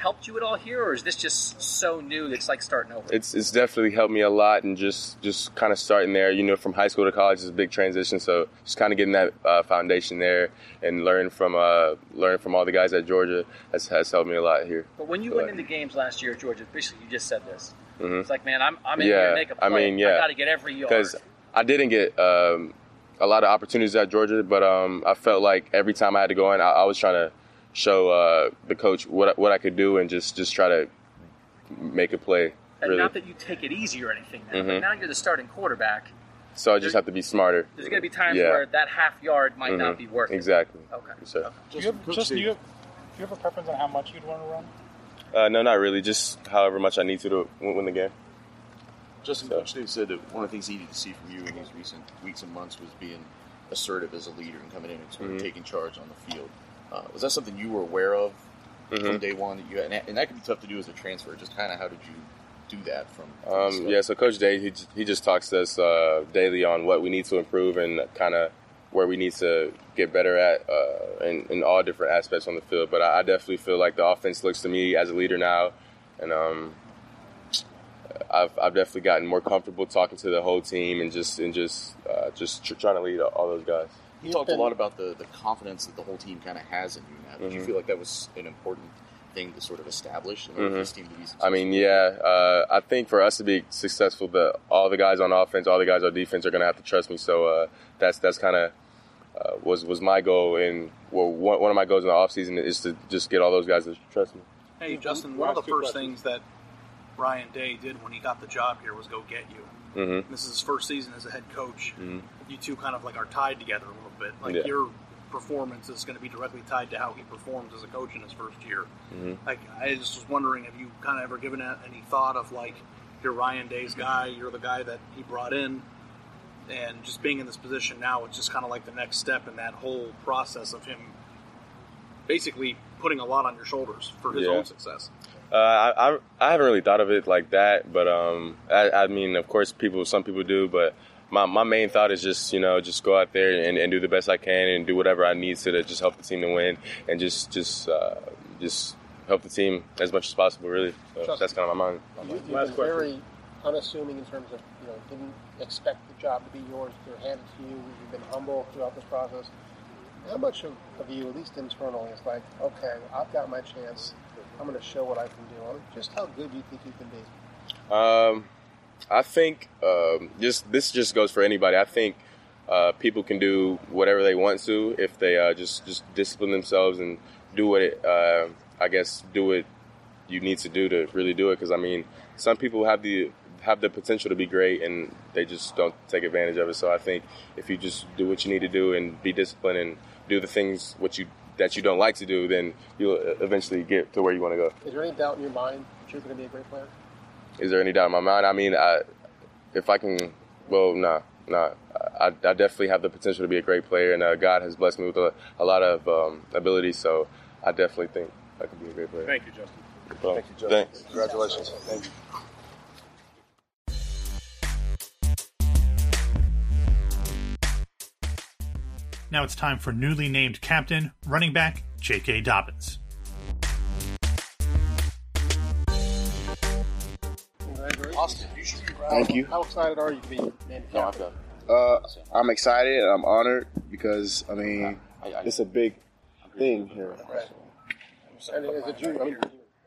helped you at all here, or is this just so new that it's like starting over? it's it's definitely helped me a lot and just just kind of starting there you know from high school to college is a big transition so just kind of getting that uh, foundation there and learn from uh learn from all the guys at georgia has, has helped me a lot here But when you went into games last year at Georgia, basically you just said this. Mhm. It's like, man, I'm, I'm in here to make a play. I mean, yeah, I got to get every yard. because I didn't get um, a lot of opportunities at Georgia, but um, I felt like every time I had to go in, I, I was trying to show uh, the coach what I- what I could do and just just try to make a play. And Really, not that you take it easy or anything, now, but Mhm. now you're the starting quarterback. so I just have to be smarter. There's going to be times Yeah. where that half yard might not Mhm. be worth it. Exactly. Okay. So, Do you have, just, do you, have, do you have a preference on how much you'd want to run? uh, no, not really. Just however much I need to to win, win the game. Justin, Coach Day said that one of the things he needed to see from you in these recent weeks and months was being assertive as a leader and coming in and sort of Mhm. taking charge on the field. Uh, was that something you were aware of from Mhm. day one? That you and that, and that could be tough to do as a transfer. Just kind of how did you do that from? from Um, yeah, so Coach Day, he, he just talks to us uh, daily on what we need to improve and kind of where we need to get better at uh, in, in all different aspects on the field. But I, I definitely feel like the offense looks to me as a leader now, and um, I've, I've definitely gotten more comfortable talking to the whole team and just and just uh, just tr- trying to lead all those guys. You talked a lot about the, the confidence that the whole team kind of has in you now. Did you Mhm. feel like that was an important thing to sort of establish in order for Mhm. this team to be successful? I mean, yeah, uh, I think for us to be successful, the all the guys on offense, all the guys on defense are going to have to trust me. So uh, that's that's kind of uh, was was my goal, and well, one, one of my goals in the offseason is to just get all those guys to trust me. Hey, Justin, one of the first things that Ryan Day did when he got the job here was go get you. Mm-hmm. This is his first season as a head coach. Mhm. You two kind of like are tied together a little bit. Like Yeah. your performance is going to be directly tied to how he performs as a coach in his first year. Mhm. Like I just was wondering, have you kind of ever given that any thought of like you're Ryan Day's guy, you're the guy that he brought in, and just being in this position now, it's just kind of like the next step in that whole process of him basically putting a lot on your shoulders for his Yeah. own success. Uh, I, I I haven't really thought of it like that, but um, I, I mean, of course, people some people do, but my, my main thought is just you know just go out there and, and do the best I can and do whatever I need to to just help the team to win and just just uh, just help the team as much as possible. Really, so that's kind of my mind. my You, mind. you've been very unassuming in terms of, you know, didn't expect the job to be yours. They were handed to you. You've been humble throughout this process. How much of, of you, at least internally, is like, okay, I've got my chance. I'm going to show what I can do. Just how good do you think you can be? Um, I think um, just this just goes for anybody. I think uh, people can do whatever they want to if they uh, just just discipline themselves and do what it. Uh, I guess do what you need to do to really do it. Because I mean, some people have the have the potential to be great and they just don't take advantage of it. So I think if you just do what you need to do and be disciplined and do the things what you that you don't like to do, then you'll eventually get to where you want to go. Is there any doubt in your mind that you're going to be a great player? Is there any doubt in my mind? I mean, I, if I can, well, nah, nah. I, I definitely have the potential to be a great player, and uh, God has blessed me with a, a lot of um, ability. So I definitely think I can be a great player. Thank you, Justin. Well, Thank you, Justin. Thanks. Congratulations. Thank you. Now it's time for newly named captain, running back J.K. Dobbins. Austin, you should be proud. Thank you. How excited are you to be named No, I've captain? Uh, I'm excited. and I'm honored because I mean it's a big thing here. Right. And as a junior, I mean, you're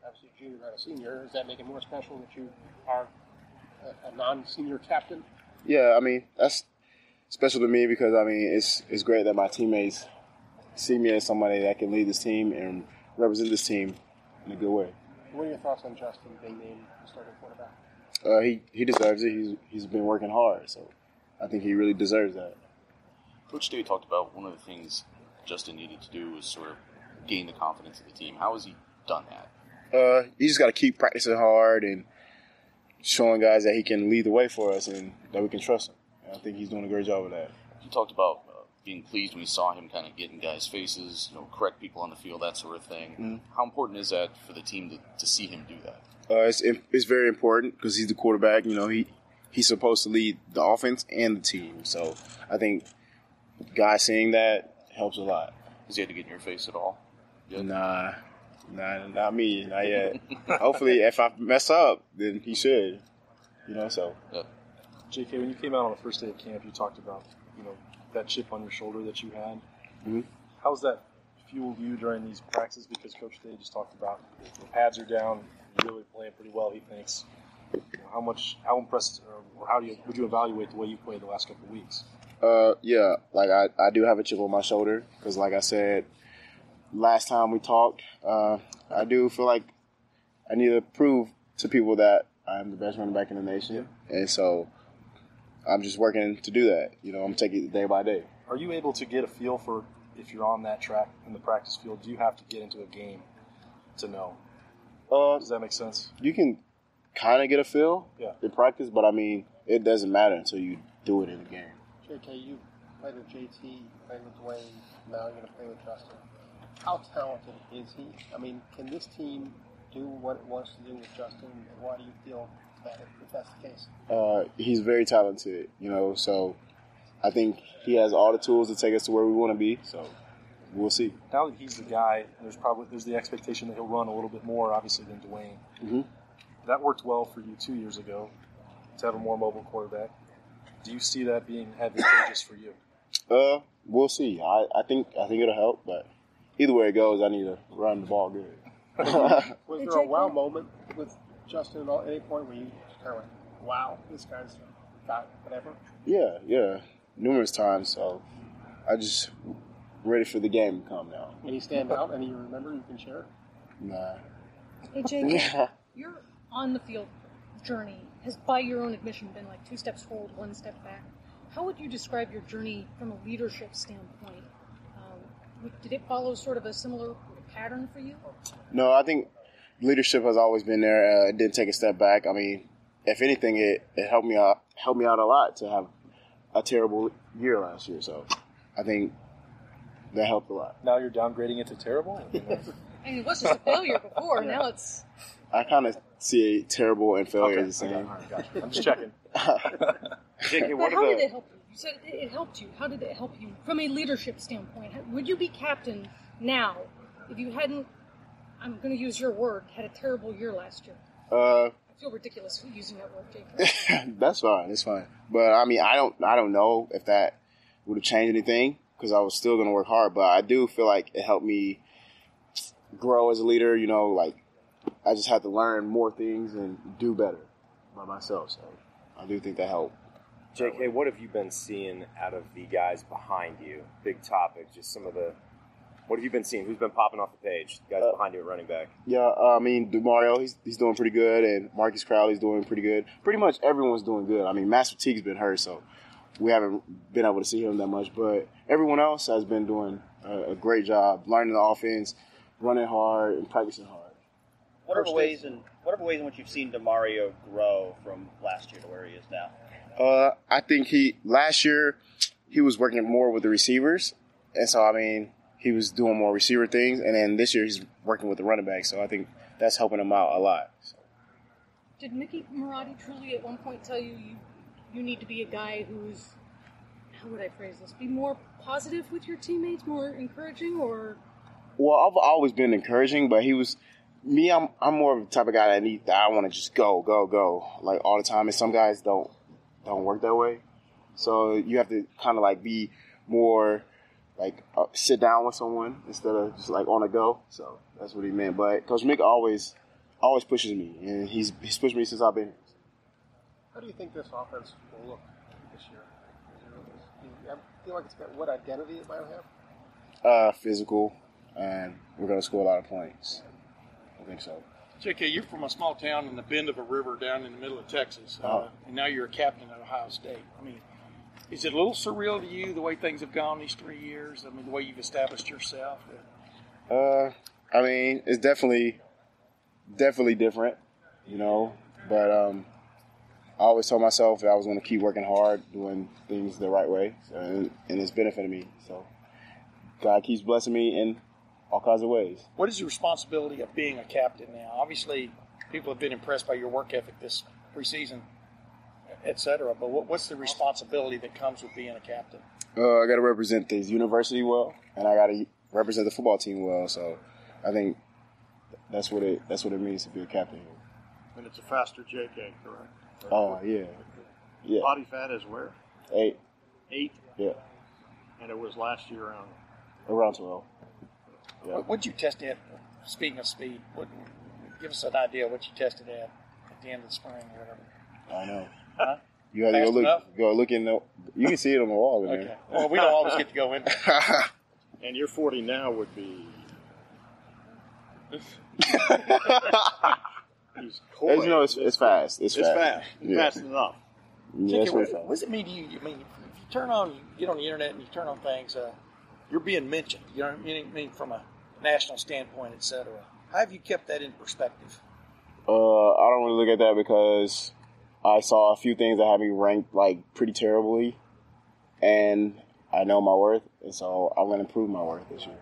obviously a junior, not a senior. Does that make it more special that you are a, a non-senior captain? Yeah, I mean that's special to me because I mean it's it's great that my teammates see me as somebody that can lead this team and represent this team in a good way. What are your thoughts on Justin being named the starting quarterback? Uh, he he deserves it. He's he's been working hard, so I think he really deserves that. Coach Day talked about one of the things Justin needed to do was sort of gain the confidence of the team. How has he done that? Uh, he just got to keep practicing hard and showing guys that he can lead the way for us and that we can trust him. I think he's doing a great job of that. He talked about uh, being pleased when he saw him kind of get in guys' faces, you know, correct people on the field, that sort of thing. Mhm. How important is that for the team to, to see him do that? Uh, it's it's very important because he's the quarterback. You know, he he's supposed to lead the offense and the team. So I think guys seeing that helps a lot. Has he had to get in your face at all? Nah, nah, not me, not yet. Hopefully, if I mess up, then he should. You know, so. JK, when you came out on the first day of camp, you talked about you know that chip on your shoulder that you had. Mhm. How's that fueled you during these practices? Because Coach Day just talked about the pads are down, you're really playing pretty well. He thinks. You know, how much, how impressed, or, or how do you would you evaluate the way you played the last couple of weeks? Uh, yeah, like I, I do have a chip on my shoulder because, like I said, last time we talked, uh, I do feel like I need to prove to people that I'm the best running back in the nation, and so I'm just working to do that. You know, I'm taking it day by day. Are you able to get a feel for if you're on that track in the practice field? Do you have to get into a game to know? Uh, Does that make sense? You can kind of get a feel Yeah. in practice, but I mean, it doesn't matter until you do it in the game. JK, you played with JT, played with Dwayne, now you're going to play with Justin. How talented is he? I mean, can this team do what it wants to do with Justin, and why do you feel that if that's the case? Uh, he's very talented, you know, so I think he has all the tools to take us to where we want to be. So we'll see. Now that he's the guy, there's probably there's the expectation that he'll run a little bit more, obviously, than Dwayne. hmm That worked well for you two years ago to have a more mobile quarterback. Do you see that being advantageous for you? Uh, we'll see. I, I think I think it'll help, but either way it goes, I need to run the ball good. Was there a wow moment with Justin at any point where you just kind of went, wow, this guy's got whatever? yeah, yeah, numerous times. So I just ready for the game to come now. Any stand out? Any you remember you can share? Nah. Hey, JK, Yeah. you're on the field journey has, by your own admission, been like two steps forward, one step back. How would you describe your journey from a leadership standpoint? Um, did it follow sort of a similar pattern for you? No, I think leadership has always been there. Uh, it didn't take a step back. I mean, if anything, it, it helped me out helped me out a lot to have a terrible year last year. So I think that helped a lot. Now you're downgrading it to terrible. I mean, it was just a failure before. Now it's I kind of see terrible and failure Okay, as the okay, same. gotcha. I'm just checking. JK, But how did it help you? You said it it helped you. How did it help you from a leadership standpoint? Would you be captain now if you hadn't? I'm going to use your word. Had a terrible year last year. Uh, I feel ridiculous using that word, Jake. that's fine. It's fine. But I mean, I don't, I don't know if that would have changed anything because I was still going to work hard. But I do feel like it helped me grow as a leader. You know, like I just had to learn more things and do better by myself. So I do think that helped. JK, what have you been seeing out of the guys behind you? Big topic, just some of the. What have you been seeing? Who's been popping off the page? The guys behind you at running back. Yeah, uh, I mean, Demario, he's, he's doing pretty good, and Marcus Crowley's doing pretty good. Pretty much everyone's doing good. I mean, Master Teague's been hurt, so we haven't been able to see him that much, but everyone else has been doing a, a great job learning the offense, running hard, and practicing hard. What are the ways in what are the ways in which you've seen Demario grow from last year to where he is now? Uh, I think he last year he was working more with the receivers, and so I mean he was doing more receiver things, and then this year he's working with the running back. So I think that's helping him out a lot. Did Mickey Marotti truly at one point tell you you, you need to be a guy who's how would I phrase this? Be more positive with your teammates, more encouraging, or Well, I've always been encouraging, but he was me. I'm I'm more of the type of guy that need that I want to just go, go, go like all the time. And some guys don't don't work that way. So you have to kind of like be more like uh, sit down with someone instead of just like on a go. So that's what he meant. But Coach Mick always always pushes me, and he's he's pushed me since I've been here. How do you think this offense will look this year? I feel like it's got what identity it might have? Uh, physical, and we're gonna score a lot of points. I think so. JK, you're from a small town in the bend of a river down in the middle of Texas, uh, Oh. and now you're a captain at Ohio State. I mean, is it a little surreal to you the way things have gone these three years? I mean, the way you've established yourself. Uh, I mean, it's definitely, definitely different, you know. But um, I always told myself that I was going to keep working hard, doing things the right way, and, and it's benefited me. So God keeps blessing me in all kinds of ways. What is the responsibility of being a captain now? Obviously, people have been impressed by your work ethic this preseason, et cetera. But what, what's the responsibility that comes with being a captain? Uh, I got to represent this university well, and I got to represent the football team well. So I think that's what it that's what it means to be a captain here. And it's a faster JK, correct? Oh yeah, yeah. Body fat is where? Eight, Eight, yeah, and it was last year around. around twelve. Yeah. What would you test at? Speaking of speed, what, give us an idea of what you tested at at the end of the spring or whatever. I know. Huh? You have to Fast go look. enough? Go look in the. You can see it on the wall in Okay. there. Well, we don't always get to go in. And your 40 now would be. He's As you know, it's, it's fast. It's, It's fast. fast. Yeah. Fast enough. Yeah, it's JK, really what, fast. what does it mean to you? I mean, if you turn on, you get on the internet and you turn on things, uh, you're being mentioned. You know what I mean? I mean, from a national standpoint, et cetera. How have you kept that in perspective? Uh, I don't really look at that because I saw a few things that had me ranked like pretty terribly, and I know my worth, and so I'm going to prove my worth this year.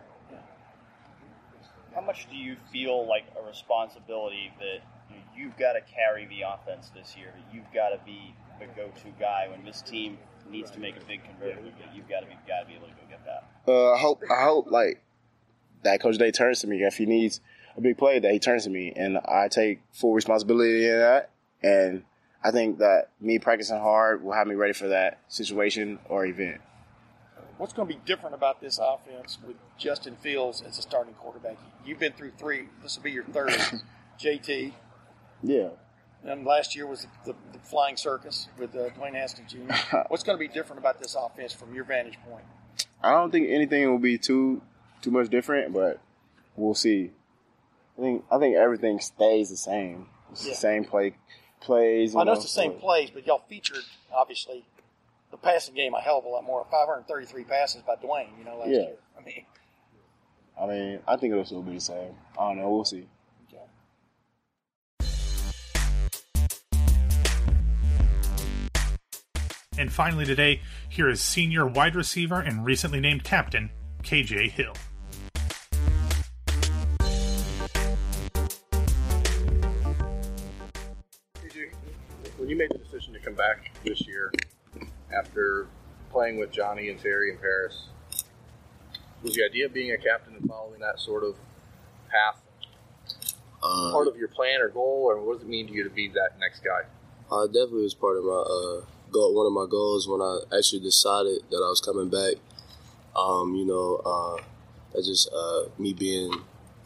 How much do you feel like a responsibility that you've got to carry the offense this year? That you've got to be the go-to guy when this team needs to make a big conversion. You've got to be got to be able to go get that. Uh, I hope I hope like that Coach Day turns to me if he needs a big play that he turns to me, and I take full responsibility in that. And I think that me practicing hard will have me ready for that situation or event. What's going to be different about this offense with Justin Fields as a starting quarterback? You've been through three. This will be your third. JT. Yeah. And last year was the, the flying circus with uh, Dwayne Haskins Jr. What's going to be different about this offense from your vantage point? I don't think anything will be too too much different, but we'll see. I think I think everything stays the same. It's Yeah. the same play plays. I know it's the same plays, but y'all featured obviously the passing game a hell of a lot more. 533 passes by Dwayne, you know, last Yeah. year. I mean, I mean, I think it'll still be the same. I don't know. We'll see. And finally today, here is senior wide receiver and recently named captain, KJ Hill. You made the decision to come back this year after playing with Johnnie and Terry in Parris, was the idea of being a captain and following that sort of path Uh, part of your plan or goal, or what does it mean to you to be that next guy? Uh, definitely was part of my uh, goal. One of my goals when I actually decided that I was coming back. Um, you know, uh, that's just uh, me being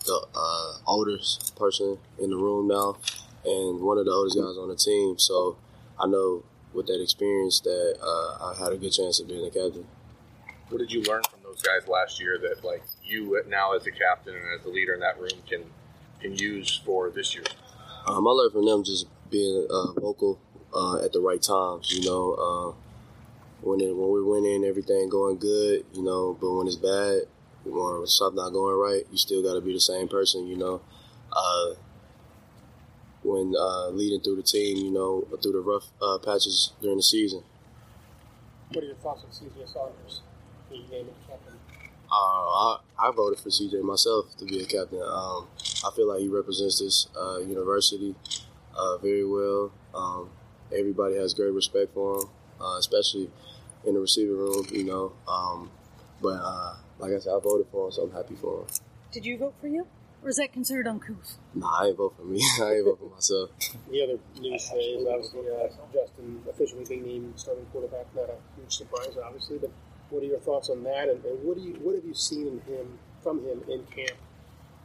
the uh, oldest person in the room now, and one of the oldest guys on the team. So I know with that experience that uh, I had a good chance of being a captain. What did you learn from those guys last year that, like, you now as a captain and as a leader in that room can can use for this year? Um, I learned from them just being uh, vocal uh, at the right times. You know, uh, when it, when we're winning, everything going good. You know, but when it's bad or something not going right, you still got to be the same person. You know, uh, when uh, leading through the team, you know, through the rough uh, patches during the season. What are your thoughts on CJ Saunders? Being named captain. Uh, I, I voted for CJ myself to be a captain. Um, I feel like he represents this uh, university uh, very well. Um, everybody has great respect for him, uh, especially in the receiver room, you know. Um, but uh, like I said, I voted for him, so I'm happy for him. Did you vote for you? Or is that considered uncouth? Nah, I ain't vote for me. I ain't vote for myself. The other news today is obviously uh, Justin officially being named starting quarterback. Not a huge surprise, obviously, but what are your thoughts on that? And, and what do you what have you seen in him from him in camp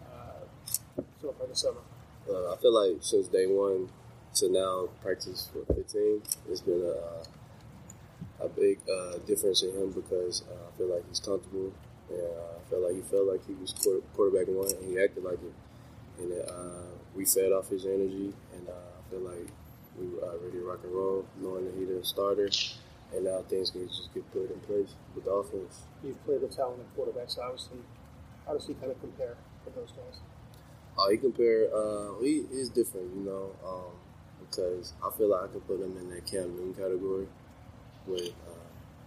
uh, so far this summer? Uh, I feel like since day one to now practice for 15, it's been a, a big uh, difference in him because uh, I feel like he's comfortable and uh, I feel like he felt like he was quarter, quarterback one and he acted like it. And uh, we fed off his energy and uh, I feel like we were uh, ready to rock and roll, knowing that he's a starter. And now things can just get put in place with the offense. You've played with talented quarterbacks, obviously. How does he kind of compare with those guys? Uh, he compare. Uh, he is different, you know, um, because I feel like I could put him in that Cam Newton category, where uh,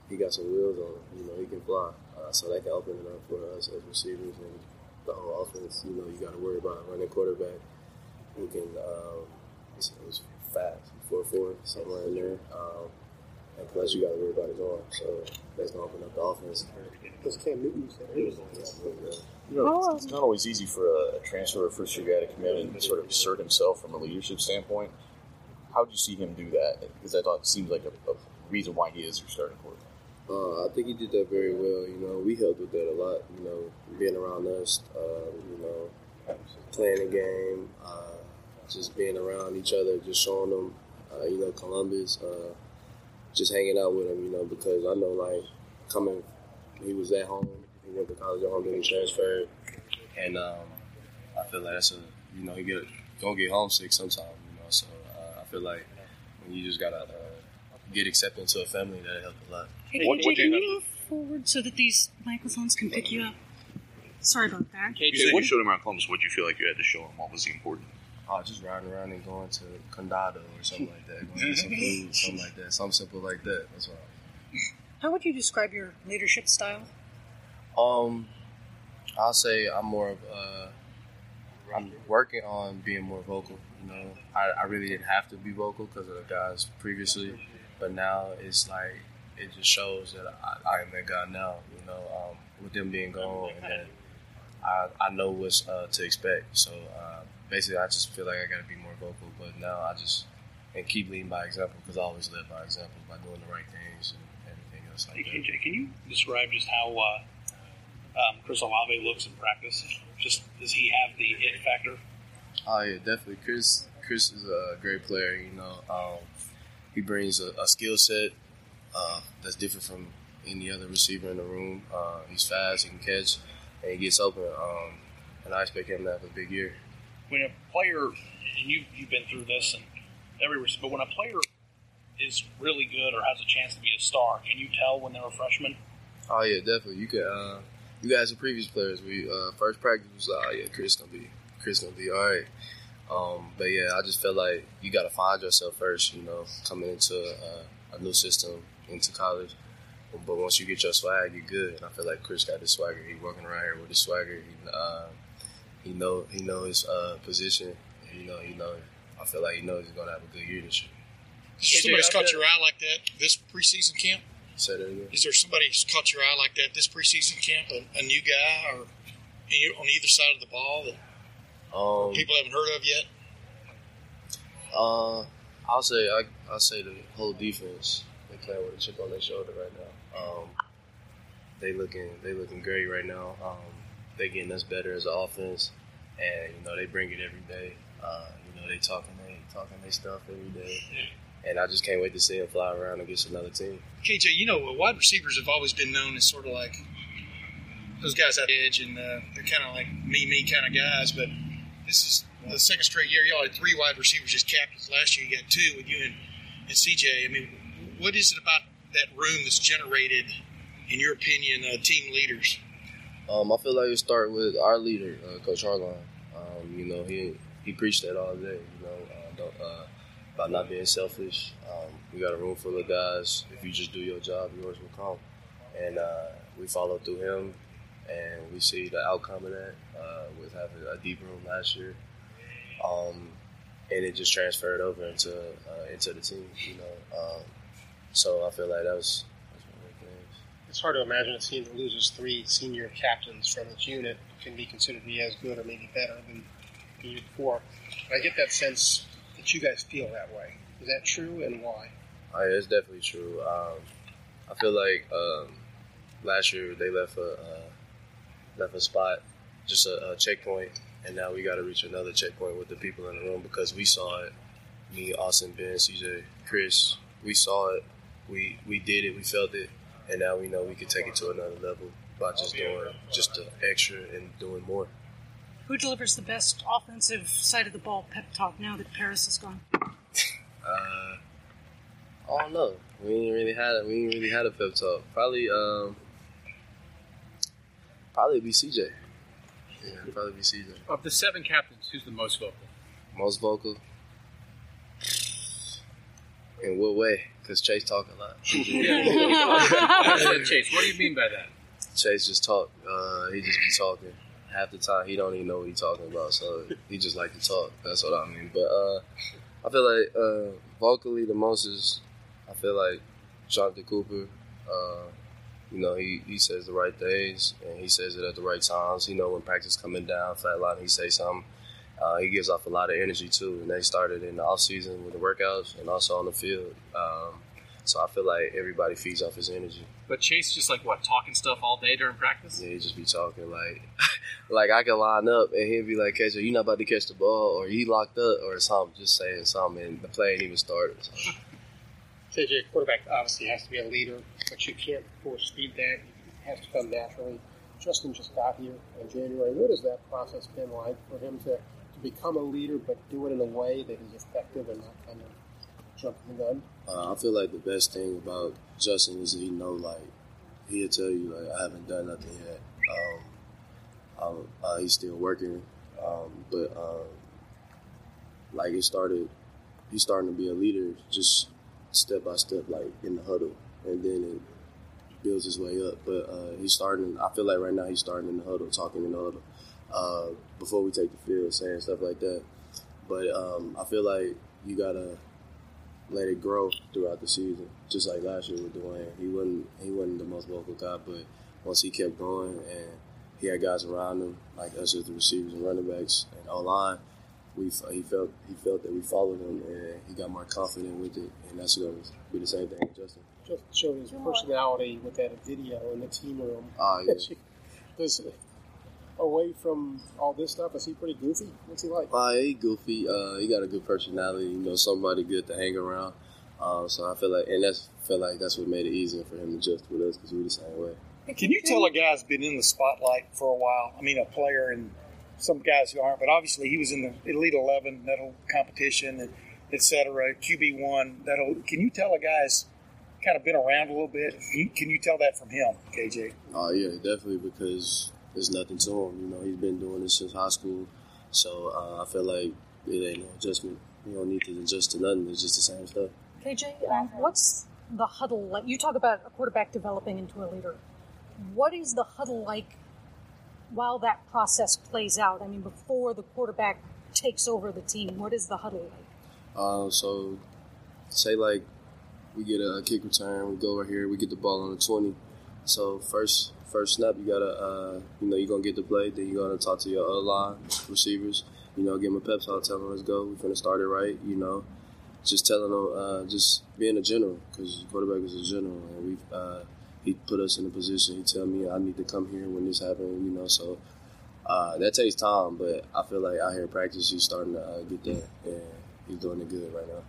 he got some wheels on him. You know, he can fly, uh, so that can open it up for us as receivers and the whole offense. You know, you got to worry about running quarterback who can. Um, it's, it's fast, four four somewhere in there. Um, and plus, you got to worry about his arm, so that's gonna open up the offense. Because Cam Newton said he was You know, it's not always easy for a, a transfer or first year guy to come in and sort of assert himself from a leadership standpoint. How did you see him do that? Because I thought it seems like a, a reason why he is your starting quarterback. Uh, I think he did that very well. You know, we helped with that a lot. You know, being around us, uh, you know, playing the game, uh, just being around each other, just showing them, uh, you know, Columbus, uh, just hanging out with him. You know, because I know like coming, he was at home. He went to college at home, then he transferred, and um, I feel like that's a you know, you get gonna get homesick sometime. You know, so uh, I feel like when you just gotta get accepted into a family, that helps a lot. Hey, KJ, can you move forward so that these microphones can pick you up? Sorry about that. you said you showed him around Columbus. What did you feel like you had to show him? What was important? Oh, just riding around and going to Condado or something like that. Going to get some food, something like that. Something simple like that. That's all. How would you describe your leadership style? Um, I'll say I'm more of uh, I'm working on being more vocal. You know, I, I really didn't have to be vocal because of the guys previously, but now it's like it just shows that I, I am that guy now. You know, um, with them being gone, and then I, I know what's uh, to expect. So uh, basically, I just feel like I got to be more vocal. But now I just and keep leading by example because I always led by example by doing the right things and everything else like Hey, that. KJ, can you describe just how uh, um, Chris Olave looks in practice? Just does he have the it factor? Oh yeah, definitely. Chris Chris is a great player. You know, um, he brings a, a skill set uh, that's different from any other receiver in the room. Uh, he's fast, he can catch, and he gets open. Um, and I expect him to have a big year. when a player, and you you've been through this and every, but when a player is really good or has a chance to be a star, can you tell when they're a freshman? Oh yeah, definitely. You could. Uh, you guys are previous players. We uh, first practice was like, oh yeah, Chris gonna be Chris gonna be all right. Um, but yeah, I just felt like you got to find yourself first. You know, coming into uh, a new system into college. But once you get your swag, you're good. And I feel like Chris got the swagger. He walking around here with the swagger. He, uh, he know he know his uh, position. And, you know, he know. I feel like he knows he's gonna have a good year this year. Is there somebody caught your eye like that this preseason camp? Say that again. Is there somebody who's caught your eye like that this preseason camp? A, a new guy or any- on either side of the ball that Um, people haven't heard of yet? Uh, I'll say I I'll say the whole defense. They playing with a chip on their shoulder right now. Um, they looking they looking great right now. Um, they getting us better as an offense, and you know they bring it every day. Uh, you know they talking they talking their stuff every day, and I just can't wait to see them fly around against another team. KJ, you know, wide receivers have always been known as sort of like those guys at the edge, and uh, they're kind of like me, me kind of guys. But this is the second straight year. Y'all had three wide receivers as captains. Last year, you got two with you and, and CJ. I mean, what is it about that room that's generated, in your opinion, uh, team leaders? Um, I feel like it start with our leader, uh, Coach Hartline. Um, you know, he he preached that all day. You know, uh, uh, about not being selfish. Um, we got a room full of guys. If you just do your job, yours will come. And uh, we follow through him, and we see the outcome of that uh, with having a deep room last year. Um, and it just transferred over into uh, into the team. You know, um, so I feel like that was one of the things. It's hard to imagine a team that loses three senior captains from its unit can be considered to be as good or maybe better than the year before. I get that sense that you guys feel that way. Is that true, and why? Oh, yeah, it's definitely true. Um, I feel like um, last year they left a uh, left a spot, just a, a checkpoint, and now we got to reach another checkpoint with the people in the room because we saw it. Me, Austin, Ben, CJ, Chris, we saw it. We we did it. We felt it, and now we know we can take it to another level by just doing just the extra and doing more. Who delivers the best offensive side of the ball pep talk now that Parris is gone? Uh, I don't know. We ain't really had a, we ain't really had a pep talk. Probably um, probably be CJ. Yeah, probably be CJ. Of the seven captains, who's the most vocal? Most vocal. In what way? Because Chase talk a lot. I said Chase. What do you mean by that? Chase just talk. Uh, he just be talking. Half the time, he don't even know what he talking about. So he just like to talk. That's what I mean. But uh, I feel like uh, vocally the most is I feel like Jonathan Cooper. You know, he, he says the right things and he says it at the right times. You know, when practice coming down, flat line, he say something. Uh, he gives off a lot of energy too, and they started in the off season with the workouts and also on the field. Um, so I feel like everybody feeds off his energy. But Chase just like what talking stuff all day during practice. Yeah, he just be talking like, like I can line up and he'll be like, "Catcher, you not about to catch the ball, or he locked up, or something." Just saying something, and the play ain't even started. So. KJ, quarterback obviously has to be a leader, but you can't force feed that. It has to come naturally. Justin just got here in January. What has that process been like for him to, to become a leader, but do it in a way that is effective and not kind of jumping the gun? Uh, I feel like the best thing about Justin is he know like he'll tell you like I haven't done nothing yet. Um, uh, he's still working, um, but um, like it started. He's starting to be a leader just step by step, like in the huddle, and then it builds his way up. But uh, he's starting. I feel like right now he's starting in the huddle, talking in the huddle uh, before we take the field, saying stuff like that. But um, I feel like you gotta let it grow throughout the season, just like last year with Dwayne. He wasn't he wasn't the most vocal guy, but once he kept going and he had guys around him like us as the receivers and running backs and O line, we he felt he felt that we followed him and he got more confident with it, and that's going to be the same thing with Justin. Just showed his personality with that video in the team room. Ah, yeah. Does, away from all this stuff, is he pretty goofy? What's he like? Uh, he goofy. Uh, he got a good personality. You know, somebody good to hang around. Uh, so I feel like, and that's feel like that's what made it easier for him to adjust with us because we're the same way. Can you tell a guy's been in the spotlight for a while? I mean, a player, and some guys who aren't, but obviously he was in the Elite Eleven, that whole competition, and et cetera. QB one, that'll. Can you tell a guy's kind of been around a little bit? Can you tell that from him, KJ? Oh yeah, definitely because there's nothing to him. You know, he's been doing this since high school, so uh, I feel like it ain't no adjustment. You don't need to adjust to nothing. It's just the same stuff. KJ, um, what's the huddle like? You talk about a quarterback developing into a leader. What is the huddle like while that process plays out? I mean, before the quarterback takes over the team, what is the huddle like? Uh, so, say like we get a kick return, we go over here, we get the ball on the twenty. So first first snap, you gotta uh, you know you're gonna get the play, then you're gonna talk to your other line receivers. You know, give them a pep talk, tell them let's go. We're gonna start it right. You know, just telling them, uh, just being a general because quarterback is a general, and we uh, he put us in a position. He tell me I need to come here when this happened. You know, so uh, that takes time, but I feel like out here in practice he's starting to uh, get there, and he's doing it good right now.